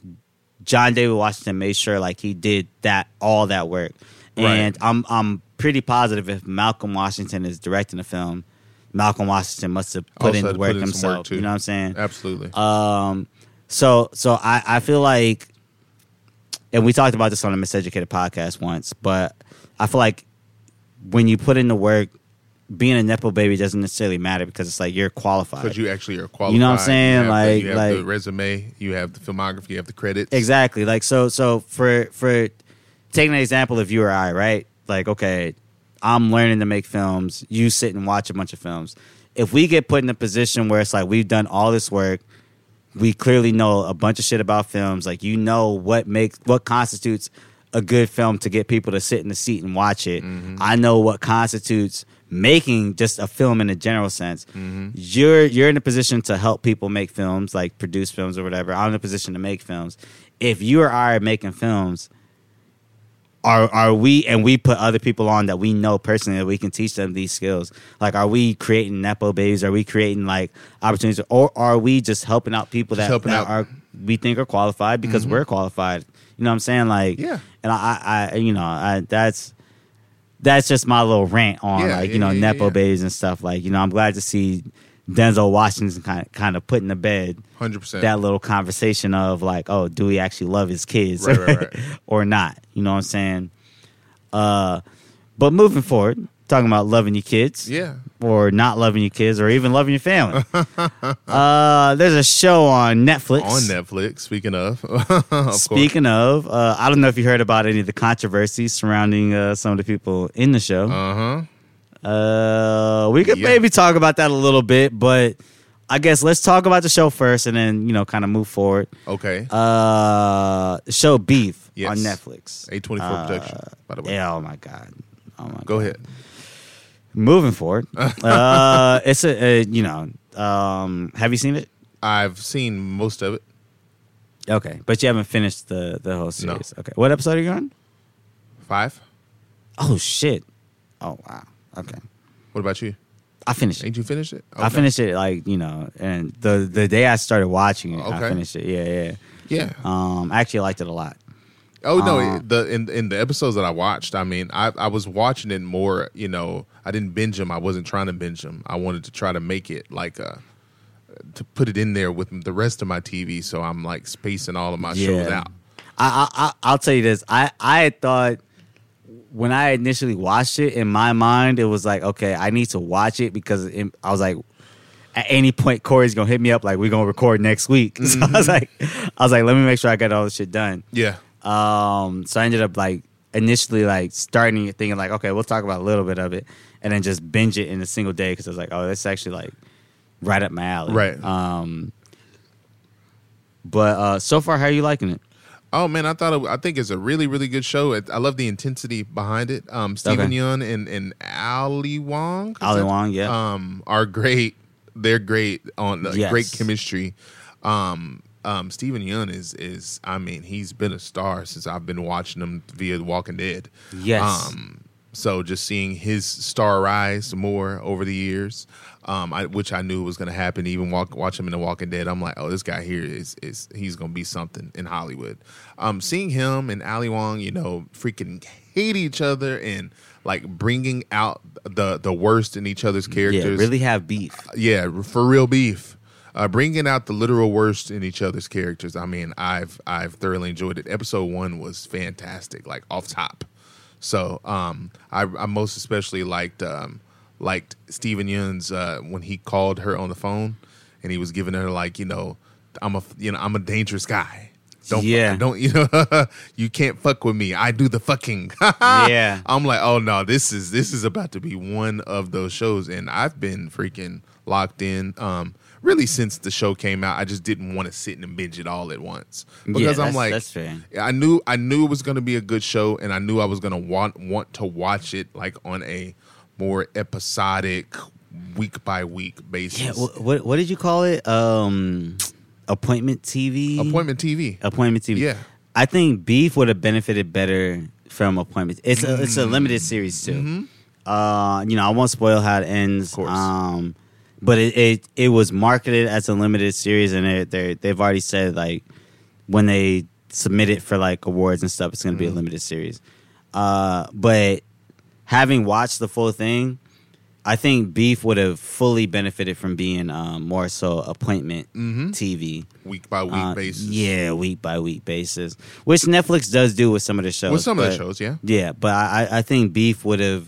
John David Washington made sure like he did that all that work, Right. and I'm I'm pretty positive if Malcolm Washington is directing the film, Malcolm Washington must have put Also in the work put in himself. work, too. you know what I'm saying? Absolutely. Um, so so I I feel like, and we talked about this on the Miseducated podcast once, but I feel like when you put in the work, being a nepo baby doesn't necessarily matter because it's like you're qualified. Because you actually are qualified. You know what I'm saying? the- Like- you have like- the resume, you have the filmography, you have the credits. Exactly. Like so so for for taking an example of you or I, right? Like, okay, I'm learning to make films. You sit and watch a bunch of films. If we get put in a position where it's like we've done all this work, we clearly know a bunch of shit about films. Like you know what makes what constitutes a good film to get people to sit in the seat and watch it. Mm-hmm. I know what constitutes making just a film in a general sense. Mm-hmm. You're you're in a position to help people make films, like produce films or whatever. I'm in a position to make films. If you or I are making films, are are we and we put other people on that we know personally that we can teach them these skills. Like are we creating nepo babies? Are we creating like opportunities? Or are we just helping out people Just that, that out. Mm-hmm. are we think are qualified because we're qualified. You know what i'm saying? Like Yeah. and i i you know i that's that's just my little rant on Yeah, like yeah, you know yeah, nepo babies and stuff. Like you know i'm glad to see denzel washington kind of, kind of putting to bed 100%. that little conversation of like, oh, do we actually love his kids Right, right, right. or not? You know what I'm saying? Uh, but moving forward, talking about loving your kids Yeah. or not loving your kids or even loving your family. uh, there's a show on Netflix. On Netflix. Speaking of, of course. Speaking of, uh, I don't know if you heard about any of the controversies surrounding uh, some of the people in the show. Uh huh. Uh, we could Yeah. maybe talk about that a little bit, but I guess let's talk about the show first, and then you know, kind of move forward. Okay. Uh, show Beef Yes. on Netflix. A twenty four uh, production. By the way. Yeah, oh my god. Oh my Go god. ahead. Moving forward, uh, it's a, a you know, um, have you seen it? I've seen most of it. Okay, but you haven't finished the the whole series. Okay, what episode are you on? Five. Oh shit! Oh wow. Okay, What about you? I finished it. Ain't you finished it? I finished it like you know, and the the day I started watching it, I finished it. Yeah, yeah. Yeah. Um, I actually liked it a lot. Oh no! Uh, the in in the episodes that I watched, I mean, I I was watching it more. You know, I didn't binge them. I wasn't trying to binge them. I wanted to try to make it like uh to put it in there with the rest of my TV. So I'm like spacing all of my shows out. I, I I'll tell you this. I I thought when I initially watched it in my mind, it was like, okay, I need to watch it because it, I was like, at any point, Corey's gonna hit me up like we're gonna record next week. So I was like, I was like, let me make sure I get all this shit done. Yeah. Um, so I ended up like initially like starting thinking like, okay, we'll talk about a little bit of it, and then just binge it in a single day because I was like, oh, that's actually like right up my alley. Right. Um, but uh, so far, how are you liking it? Oh man, I thought it, I think it's a really really good show. It, I love the intensity behind it. Um, Steven Okay. Yeun and and Ali Wong. Ali? Wong, yeah. Um, are great. They're great on like, Yes. great chemistry. Um, um, Steven Yeun is is I mean he's been a star since I've been watching him via The Walking Dead. Yes. Um, so just seeing his star rise more over the years, um, I, which I knew was going to happen. Even walk, watch him in The Walking Dead, I'm like, oh, this guy here is is he's going to be something in Hollywood. Um, seeing him and Ali Wong, you know, freaking hate each other and like bringing out the the worst in each other's characters. Yeah, really have beef. Yeah, for real beef. Uh, bringing out the literal worst in each other's characters. I mean, I've I've thoroughly enjoyed it. Episode one was fantastic, like off top. So um, I, I most especially liked um, liked Steven Yeun's uh, when he called her on the phone and he was giving her like you know I'm a you know I'm a dangerous guy. Don't Yeah. don't you know you can't fuck with me. I do the fucking. Yeah. I'm like, oh no, this is this is about to be one of those shows, and I've been freaking locked in. Um, really since the show came out, I just didn't want to sit and binge it all at once because Yeah, I'm like, that's fair. I knew I knew it was going to be a good show, and I knew I was going to want want to watch it like on a more episodic, week by week basis. Yeah. What, what what did you call it? Um, appointment TV. Appointment TV. Appointment TV. Yeah. I think Beef would have benefited better from Appointment. It's a it's a Mm. limited series too. Mm-hmm. Uh, you know, I won't spoil how it ends. Um, but it, it it was marketed as a limited series, and they they they've already said like when they submit it for like awards and stuff, it's going to be Mm-hmm. a limited series. Uh, but having watched the full thing, I think Beef would have fully benefited from being um, more so appointment Mhm. TV. Week by week Uh, basis. Yeah, week by week basis, which Netflix does do with some of the shows. With some of the shows, yeah. Yeah, but I, I- I think Beef would have.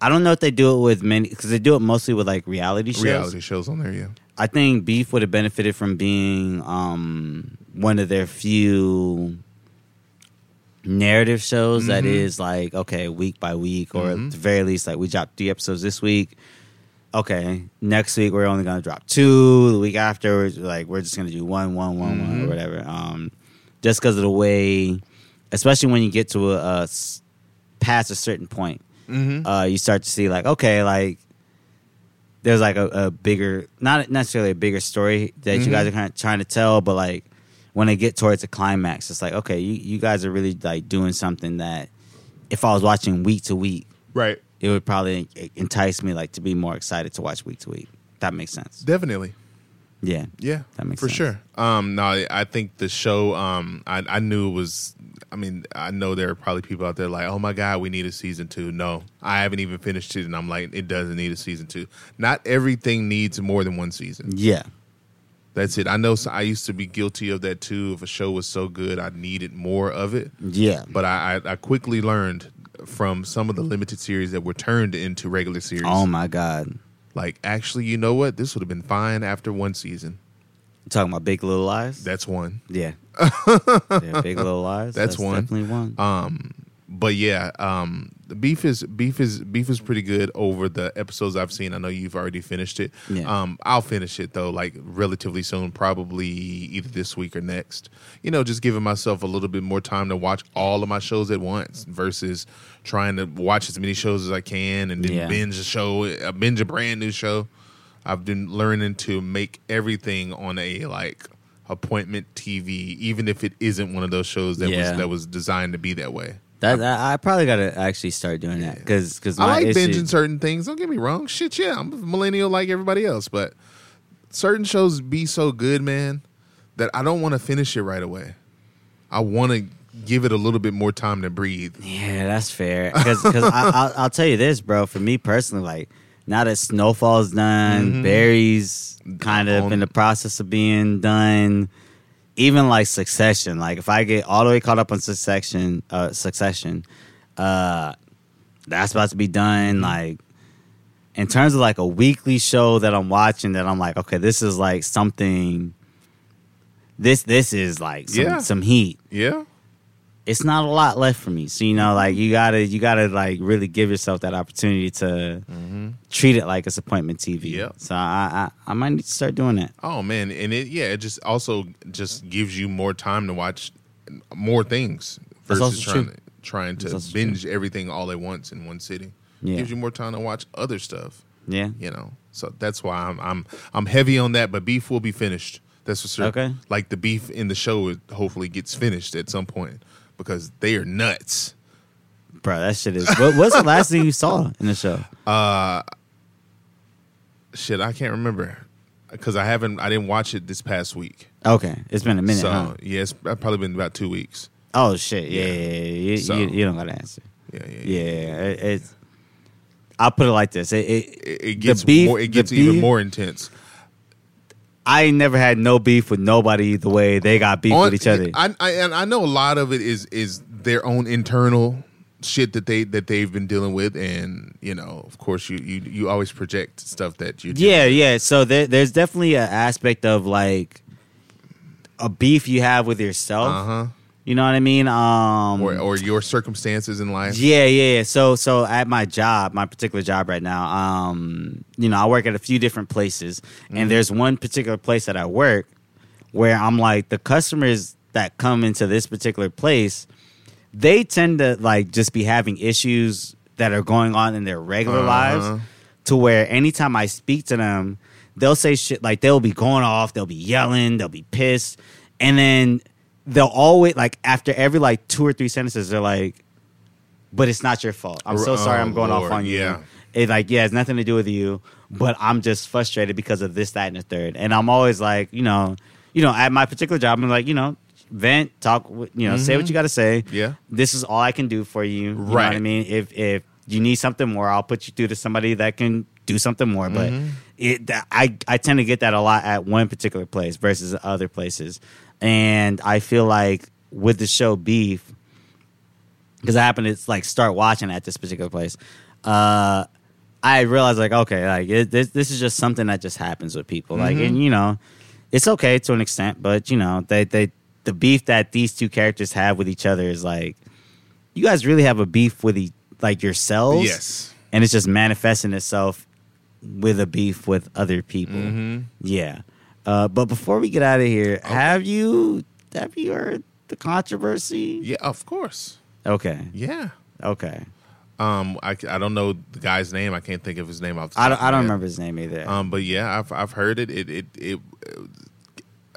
I don't know if they do it with many because they do it mostly with like reality shows. Reality shows on there, yeah. I think Beef would have benefited from being um, one of their few narrative shows that Mhm. is like okay week by week or Mhm. at the very least like we dropped three episodes this week okay next week we're only gonna drop two the week after we're like we're just gonna do one one one one or Mhm. whatever um just because of the way especially when you get to a past a certain point Mm-hmm. uh, you start to see like okay like there's like a, a bigger not necessarily a bigger story that you guys Mhm. are kind of trying to tell but like when they get towards the climax it's like okay you, you guys are really like doing something that if i was watching week to week right. it would probably entice me like to be more excited to watch week to week that makes sense Definitely. yeah Yeah, That makes for sense. sure. Um, no, I- I think the show. Um, I, I knew it was. I mean, I know there are probably people out there like, "Oh my god, we need a season two. No, I haven't even finished it, and I'm like, it doesn't need a season two. Not everything needs more than one season. yeah That's it. I know. I used to be guilty of that too. If a show was so good, I needed more of it. yeah But I, I, I quickly learned from some of the limited series that were turned into regular series. Oh my god. like, actually, you know what? This would have been fine after one season. You talking about Big Little Lies? That's one. yeah. yeah, Big Little Lies. That's one. Definitely one. Um, but yeah, um, the beef is beef is beef is pretty good over the episodes I've seen. I know you've already finished it. Yeah. Um, I'll finish it though, like relatively soon, probably either this week or next. You know, just giving myself a little bit more time to watch all of my shows at once versus trying to watch as many shows as I can and then Yeah. binge a show, uh, binge a brand new show. I've been learning to make everything on a like appointment TV, even if it isn't one of those shows that Yeah. was that was designed to be that way. That, that- I probably gotta actually start doing that because because I like binging certain things. Don't get me wrong. Shit, yeah, I'm a millennial like everybody else, but certain shows be so good, man, that I don't want to finish it right away. I want to give it a little bit more time to breathe. Yeah, that's fair. Because I'll, I'll tell you this, bro. For me personally, like now that Snowfall's done, mm-hmm. Barry's kind of On- in the process of being done. Even like Succession, like if I get all the way caught up on Succession, uh, Succession, uh, that's about to be done. Like in terms of like a weekly show that I'm watching, that I'm like, okay, this is like something. This this is like some, Yeah. some heat Yeah, it's not a lot left for me. So you know, like you gotta you gotta like really give yourself that opportunity to mm-hmm. treat it like it's appointment TV. Yep. So I, I I might need to start doing that. Oh man, and it yeah, it just also just gives you more time to watch more things versus trying true. to trying to binge everything all at once in one sitting. Yeah. Gives you more time to watch other stuff. Yeah. You know, so that's why I'm I'm I'm heavy on that. But beef will be finished. That's for sure. Okay. Like the beef in the show, it hopefully gets finished at some point because they are nuts. Bro, that shit is. What, what's the last thing you saw in the show? Uh, Shit, I can't remember because I haven't I didn't watch it this past week. Okay, it's been a minute. so huh? yeah, it's probably been about two weeks. Oh shit! Yeah, Yeah. yeah, yeah. You, So- you, you don't got to answer. Yeah, yeah, Yeah, it, it's. I'll put it like this: it, it, It, it gets beef- more. It gets even beef- more intense. I ain't never had no beef with nobody the way they got beef On- with each other. I, I and I know a lot of it is is their own internal shit that they that they've been dealing with, and you know, of course, you you you always project stuff that you. Yeah, yeah. So there, there's definitely an aspect of like a beef you have with yourself. Uh huh. You know what I mean? Um, Or or your circumstances in life. yeah, yeah, yeah. So, so at my job, my particular job right now, um, you know, I work at a few different places, Mm-hmm. and there's one particular place that I work where I'm like the customers that come into this particular place, they tend to like just be having issues that are going on in their regular Uh-huh. lives, to where anytime I speak to them, they'll say shit like they'll be going off, they'll be yelling, they'll be pissed, and then they'll always like after every like two or three sentences, they're like, "But it's not your fault. I'm so Oh, sorry. I'm going off on you." yeah. It like yeah, it's nothing to do with you, but I'm just frustrated because of this, that, and the third. And I'm always like, you know, you know, at my particular job, I'm like, you know, vent, talk, you know, say what you got to say. Mm-hmm. Yeah. this is all I can do for you. You know what I mean? If if you need something more, I'll put you through to somebody that can do something more. But Mm-hmm. it, I I tend to get that a lot at one particular place versus other places, and I feel like with the show Beef, because I happen to like start watching at this particular place. Uh, I realized like okay, like it, this this is just something that just happens with people. Like Mm-hmm. and you know, it's okay to an extent, but you know they they the beef that these two characters have with each other is like you guys really have a beef with e- like yourselves, Yes. and it's just manifesting itself with a beef with other people. Mm-hmm. Yeah. Uh, but before we get out of here, have you have you heard the controversy? Yeah. Of course. Okay. Yeah. Okay. Um. I, I don't know the guy's name. I can't think of his name off. I don't, I don't remember his name either. Um, but yeah, I've I've heard it. It it it.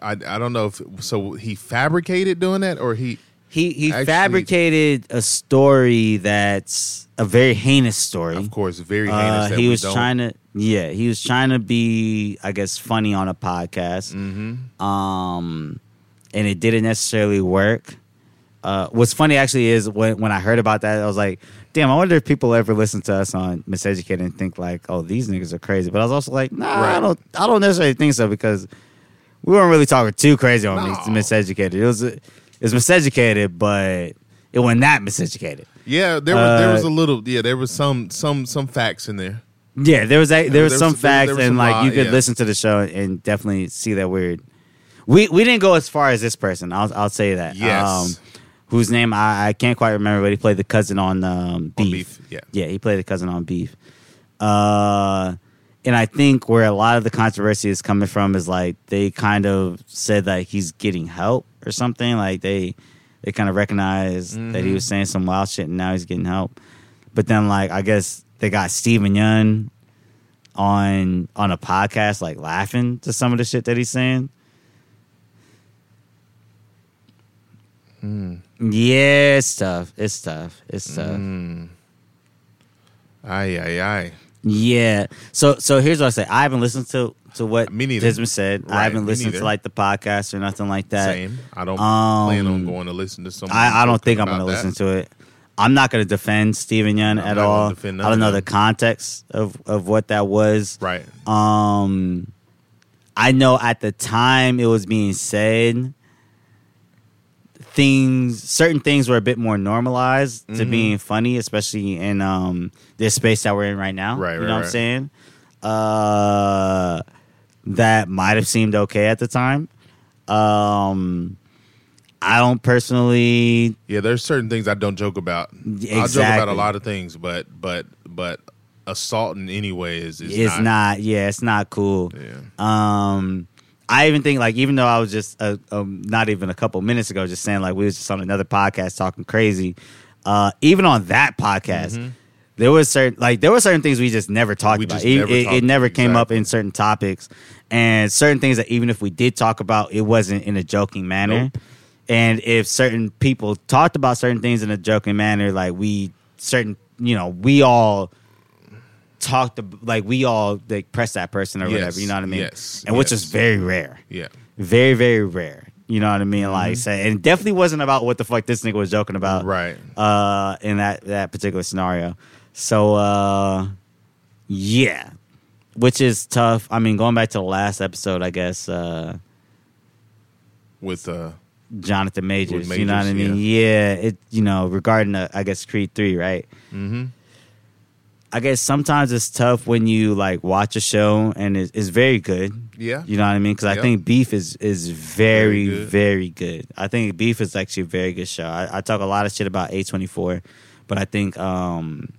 I I don't know if so he fabricated doing that or he he he actually- fabricated a story that's a very heinous story. of course very Uh, heinous. that he was trying to yeah he was trying to be I guess funny on a podcast. Mm-hmm. Um, and it didn't necessarily work. Uh, what's funny actually is when when I heard about that, I was like, "Damn, I wonder if people ever listen to us on Miseducated and think like, oh, these niggas are crazy." But I was also like, "Nah, I don't, I don't necessarily think so because we weren't really talking too crazy on No. Miseducated. It was, it was Miseducated, but It wasn't that miseducated. Yeah, there was there was Uh, a little yeah, there was some some some facts in there. Yeah, there was a, there was there some was- facts, there was and some like you could yeah. listen to the show and definitely see that weird. We we didn't go as far as this person. I'll I'll say that. Um, Yes. whose name I, I can't quite remember, but he played the cousin on um, Beef. On Beef, yeah. yeah, he played the cousin on Beef. Uh, and I think where a lot of the controversy is coming from is like they kind of said that he's getting help or something. Like they they kind of recognize that Mm-hmm. he was saying some wild shit and now he's getting help. But then like I guess they got Steven Yeun on on a podcast like laughing to some of the shit that he's saying. Yeah, it's tough. It's tough. It's tough. Aye aye aye. Yeah. So so here's what I say. I haven't listened to to what Me neither. has been said. I haven't listened to like the podcast or nothing like that. Same. I don't um, plan on going to listen to someone. I, I don't think I'm going to listen to it. I'm not going to defend Steven Yeun I'm at all. I don't know the context of of what that was. Right. Um, I know at the time it was being said, things, certain things were a bit more normalized to Mm-hmm. being funny, especially in um this space that we're in right now. Right, you right, know what I'm saying? Uh, that might have seemed okay at the time. Um, I don't personally Yeah, there's certain things I don't joke about. I joke about a lot of things, but but but assault in any way is, is it's not, not, yeah it's not cool Yeah. um i even think like even though i was just uh, um, not even a couple minutes ago just saying like we was just on another podcast talking crazy uh even on that podcast there was certain like there were certain things we just never talked Mm-hmm. We about it, never it, it talked- never came up in certain topics and certain things that even if we did talk about it wasn't in a joking manner Nope. And if certain people talked about certain things in a joking manner like we certain you know we all talked like we all like press that person or Yes, whatever you know what i mean yes, and which is very rare Yeah. very very rare you know what i mean like Mm-hmm. say and it definitely wasn't about what the fuck this nigga was joking about Right. uh in that that particular scenario so uh yeah which is tough i mean going back to the last episode i guess uh With uh jonathan majors, With you know what i mean yeah. it you know regarding the, i guess creed 3 right mm-hmm. I guess sometimes it's tough when you like watch a show and it's, it's very good. Yeah. You know what I mean? Because I Yep. think Beef is is very Very very good. good. I think Beef is actually a very good show. I, I talk a lot of shit about A twenty four, but I think um,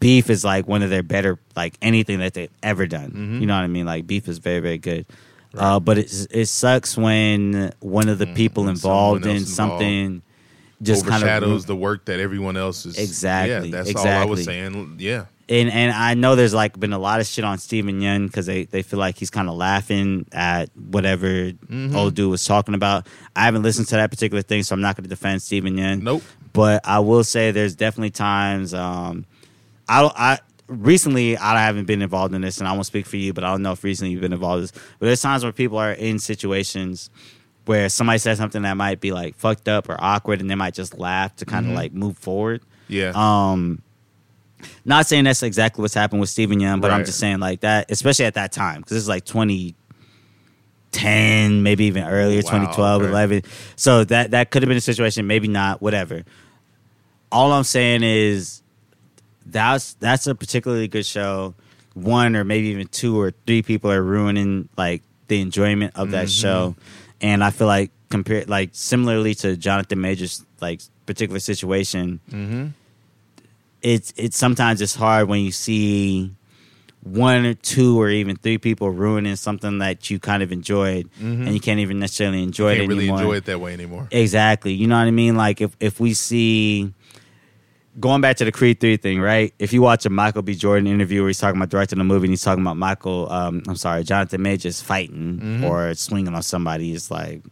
Beef is like one of their better like anything that they've ever done. Mm-hmm. You know what I mean? Like Beef is very very good. Uh, but it it sucks when one of the people when involved Mm, in involved something just kind Overshadows of the work that everyone else is. Exactly, Yeah, that's exactly. all I was saying. Yeah. and and I know there's like been a lot of shit on Steven Yeun because they, they feel like he's kind of laughing at whatever Mm-hmm. old dude was talking about. I haven't listened to that particular thing, so I'm not going to defend Steven Yeun. Nope. But I will say there's definitely times. Um, I don't- I recently I haven't been involved in this, and I won't speak for you, but I don't know if recently you've been involved in this. But there's times where people are in situations where somebody says something that might be like fucked up or awkward, and they might just laugh to kind of like move forward. Yeah. Um, not saying that's exactly what's happened with Steven Yeun, but I'm just saying like that, especially at that time, because it's like 2010, maybe even earlier, Wow, 2012, okay. 11. So that that could have been a situation, maybe not, whatever. All I'm saying is that's that's a particularly good show. One or maybe even two or three people are ruining like the enjoyment of that Mm-hmm. show, and I feel like compared like similarly to Jonathan Major's like particular situation, mm-hmm. it's it's sometimes it's hard when you see one or two or even three people ruining something that you kind of enjoyed and you can't even necessarily enjoy Mm-hmm. Can't it really anymore. enjoy it that way anymore. Exactly. You know what I mean? Like if if we see going back to the Creed 3 thing, right? If you watch a Michael B. Jordan interview where he's talking about directing a movie and he's talking about Michael um I'm sorry, Jonathan Majors fighting Mm-hmm. or swinging on somebody, it's like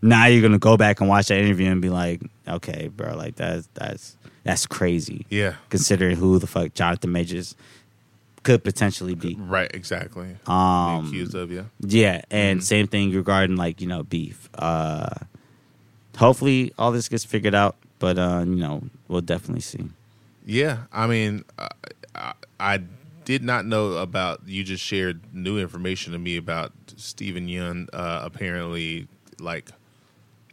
now you're gonna go back and watch that interview and be like, okay, bro, like that's that's that's crazy. Yeah. Considering who the fuck Jonathan Majors could potentially be. Right. Exactly. Um, accused of yeah. yeah, and Mm-hmm. same thing regarding like you know beef. Uh, hopefully, all this gets figured out, but uh, you know we'll definitely see. Yeah, I mean, I, I, I did not know about. You just shared new information to me about Steven Yeun. Uh, apparently, like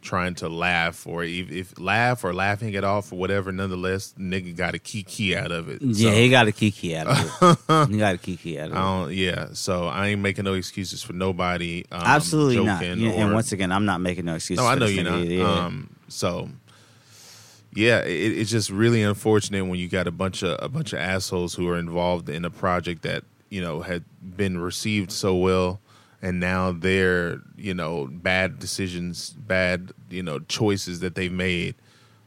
trying to laugh or if, if laugh or laughing it off or whatever. Nonetheless, nigga got a kiki out of it. Yeah, So, he got a kiki out of it. he got a kiki out of it. I don't, yeah, so I ain't making no excuses for nobody. Um, Absolutely not. Yeah, and once again, I'm not making no excuses. no, I know you're not. Yeah. Um, so yeah, it, it's just really unfortunate when you got a bunch of a bunch of assholes who are involved in a project that you know had been received so well, and now their you know bad decisions, bad you know choices that they've made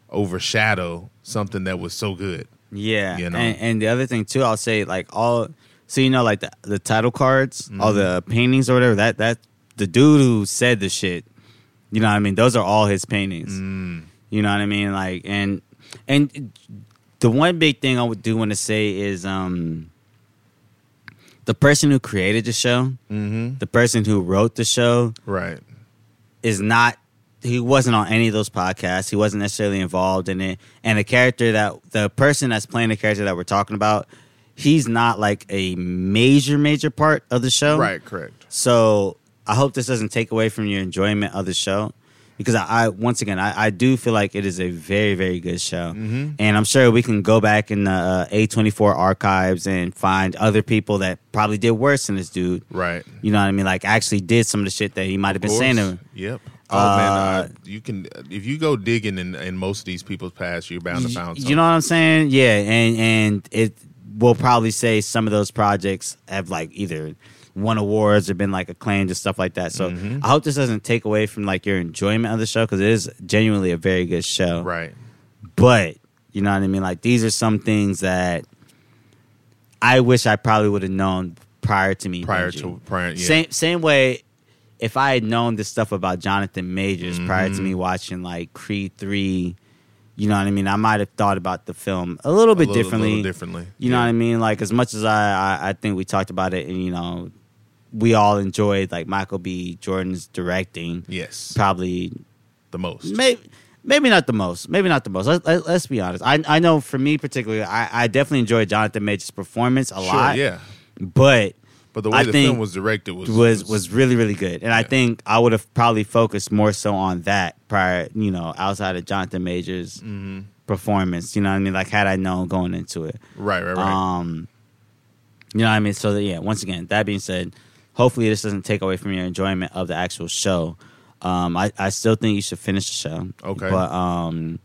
overshadow something that was so good. Yeah, You know? and, and the other thing too, I'll say like all, so you know, like the, the title cards, all the Mm-hmm. paintings or whatever. That that the dude who said the shit, you know what I mean? Those are all his paintings. Mm. You know what I mean? Like and and the one big thing I would do want to say is um the person who created the show, Mm-hmm. the person who wrote the show, Right. is not he wasn't on any of those podcasts. He wasn't necessarily involved in it. And the character that the person that's playing the character that we're talking about, he's not like a major major part of the show. Right. Correct. So I hope this doesn't take away from your enjoyment of the show. Because I, I once again I, I do feel like it is a very very good show, Mm-hmm. and I'm sure we can go back in the uh, A24 archives and find other people that probably did worse than this dude. Right. You know what I mean? Like actually did some of the shit that he might have been Of saying. course. To, Yep. Oh man, Uh, uh, you can if you go digging in, in most of these people's past, you're bound to find. Something. You know what I'm saying? Yeah, and and it will probably say some of those projects have like either won awards or been like acclaimed and stuff like that. So Mm-hmm. I hope this doesn't take away from like your enjoyment of the show because it is genuinely a very good show. right. But you know what I mean? Like these are some things that I wish I probably would have known prior to me. Prior to prior, yeah. Same same way. If I had known this stuff about Jonathan Majors prior to Mm-hmm. me watching like Creed three, you know what I mean. I might have thought about the film a little A bit little- differently. little differently. You know what I mean? Like as much as I, I, I think we talked about it, and you know, we all enjoyed like Michael B. Jordan's directing. Yes, Probably the most. maybe maybe not the most maybe not the most let, let, us be honest I, I know for me particularly I, I definitely enjoyed jonathan major's performance a Sure, lot yeah. but But the way I the film was directed was was was really really good and i think i would have probably focused more so on that prior you know outside of jonathan major's Mhm. performance you know what i mean like had i known going into it right, right, right. um you know what i mean so that, yeah once again that being said hopefully this doesn't take away from your enjoyment of the actual show. Um i, I still think you should finish the show. Okay. but um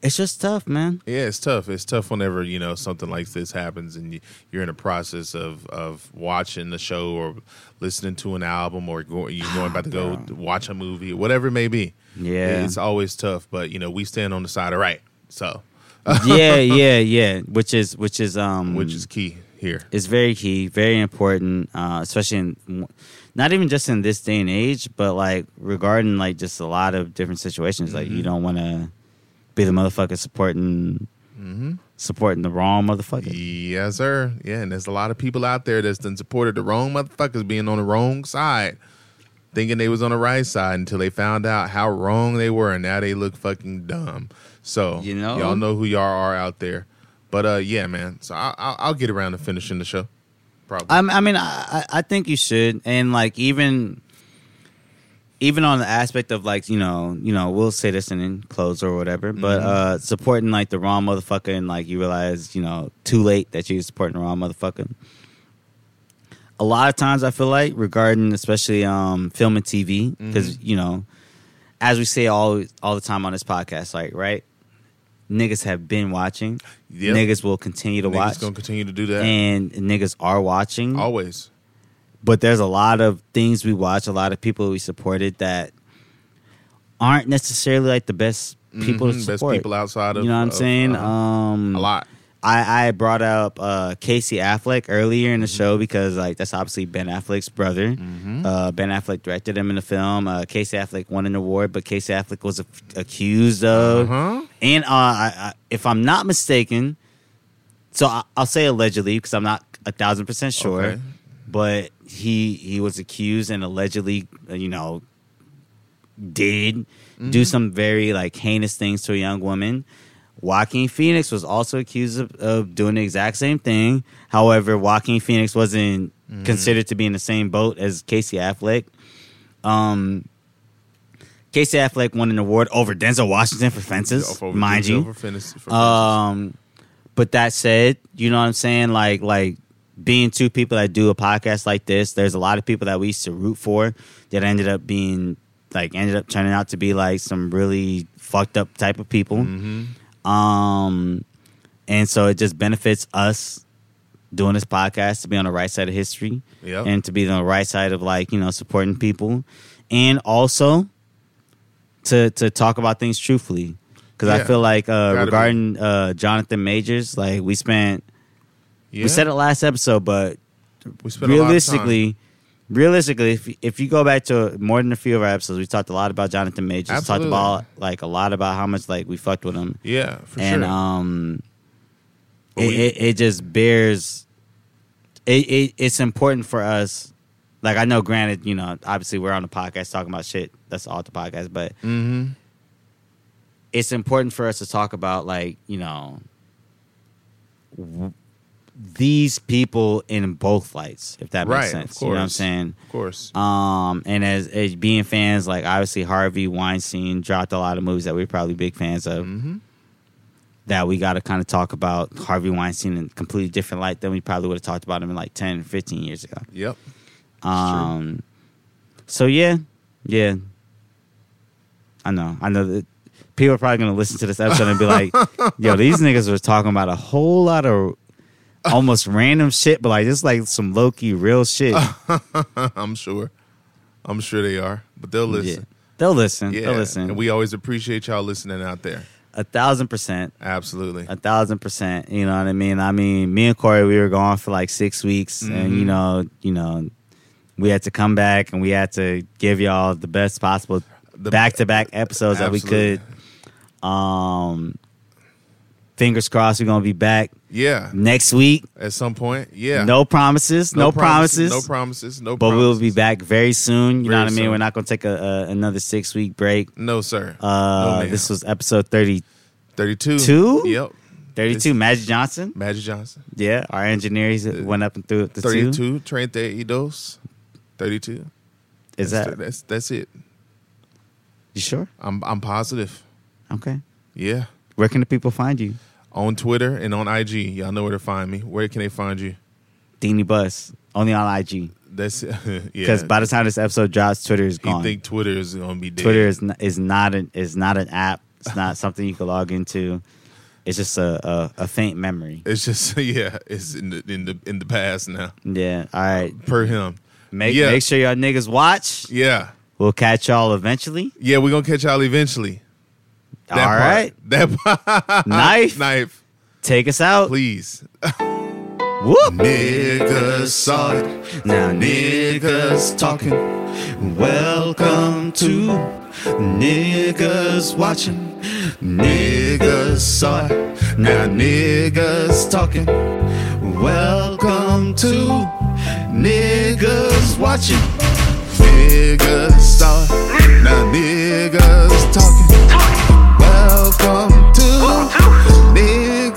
it's just tough man. Yeah, it's tough. It's tough whenever you know something like this happens and you, you're in a process of of watching the show or listening to an album or go, you're going about to go watch a movie, whatever it may be. yeah. It's always tough, but you know we stand on the side of right, so. Yeah yeah yeah. Which is which is um which is key here. is very key, very important, uh, especially in not even just in this day and age, but like regarding like just a lot of different situations. Like you don't want to be the motherfucker supporting Mm-hmm. supporting the wrong motherfucker. Yes, sir. Yeah, and there's a lot of people out there that's done supported the wrong motherfuckers being on the wrong side, thinking they was on the right side until they found out how wrong they were, and now they look fucking dumb. So You know? y'all know who y'all are out there. But uh, yeah, man. So I, I'll, I'll get around to finishing the show. Probably. I, I mean, I, I I think you should, and like even even on the aspect of like you know you know we'll say this and then close or whatever, but Mm-hmm. uh supporting like the wrong motherfucker and like you realize you know too late that you're supporting the wrong motherfucker. A lot of times I feel like regarding especially um film and TV because Mm-hmm. you know as we say all all the time on this podcast like right niggas have been watching Yep. niggas will continue to Niggas watch gonna continue to do that and niggas are watching always. but there's a lot of things we watch, a lot of people we supported that aren't necessarily like the best people to Mhm, support. Best people outside of you know what I'm of, saying? uh, um, a lot. I, I brought up uh, Casey Affleck earlier in the Mm-hmm. show because like that's obviously Ben Affleck's brother. Mhm. Uh, ben Affleck directed him in the film. Uh, Casey Affleck won an award, but Casey Affleck was ac- accused of Uh-huh. and uh, I, I, if I'm not mistaken, so I, I'll say allegedly because I'm not a thousand percent sure, Okay. but he he was accused and allegedly, uh, you know, did Mm-hmm. do some very like heinous things to a young woman. Joaquin Phoenix was also accused of, of doing the exact same thing. However, Joaquin Phoenix wasn't Mm-hmm. considered to be in the same boat as Casey Affleck. Um, Casey Affleck won an award over Denzel Washington for Fences, For- mind for you. for fitness. Um, but that said, you know what I'm saying? Like, like being two people that do a podcast like this, there's a lot of people that we used to root for that ended up being like ended up turning out to be like some really fucked up type of people. Mm-hmm. Um, and so it just benefits us doing this podcast to be on the right side of history Yep. and to be on the right side of like you know supporting people, and also to to talk about things truthfully. Because I feel like uh, regarding uh, Jonathan Majors, like we spent yeah. we said it last episode, but We spent a lot of time. realistically, realistically, if if you go back to more than a few of our episodes, we talked a lot about Jonathan Majors. Absolutely. Talked about like a lot about how much like we fucked with him, Yeah, for and sure. um, it, we- it it just bears. It, it it's important for us. Like I know, granted, you know, obviously we're on the podcast talking about shit that's all the podcast, but mm-hmm. it's important for us to talk about like you know w- these people in both lights, if that makes Right, of sense. You know what I'm saying? Of course. Um, and as, as being fans, like obviously Harvey Weinstein dropped a lot of movies that we're probably big fans of. mm-hmm. That we got to kind of talk about Harvey Weinstein in a completely different light than we probably would have talked about him in like 10, 15 years ago. Yep. Um, so yeah, yeah. I know, I know that people are probably gonna listen to this episode and be like, "Yo, these niggas were talking about a whole lot of almost random shit, but like just like some low key real shit." I'm sure. I'm sure they are, but they'll Yeah. listen. They'll listen. Yeah, They'll listen. and we always appreciate y'all listening out there. a thousand percent. Absolutely. A thousand percent. You know what I mean? I mean, me and Corey, we were gone for like six weeks, and you Mhm. know, you know, we had to come back and we had to give y'all the best possible back to back episodes that we could. Um, fingers crossed, we're gonna be back Yeah, next week. at some point. Yeah. No promises, no, promises, No promises. No. but promises. we'll be back very soon. You know Very what I mean? We're not gonna take a, a another six week break. No, sir. Uh, ma'am. this was episode 30, Thirty-two. two? Yep. 32. Magic Johnson, Magic Johnson. yeah, our engineers went up and threw it the two. Thirty-two. Treinta y dos. Thirty-two. Is that's, that that's that's it? you sure? I'm I'm positive. Okay. Yeah. Where can the people find you? On Twitter and on IG. Y'all know where to find me. Where can they find you? Deanie Bus only on IG That's yeah. because by the time this episode drops, Twitter is you gone. think Twitter is gonna be dead. Twitter is n- is not an is not an app. It's not something you can log into. It's just a, a, a faint memory. It's just yeah. It's in the in the in the past now. Yeah. All right. Per him. Make Yeah. make sure y'all niggas watch. Yeah. We'll catch y'all eventually. Yeah. We're gonna catch y'all eventually. All That part. right. That part. Knife. Knife. Take us out. Please. Whoop. Niggas saw it. Now Niggas talking. Welcome to Niggas Watching. Niggas saw it. Now niggas talking. Welcome to Niggas watching. Niggas saw it. Now niggas talking welcome to this.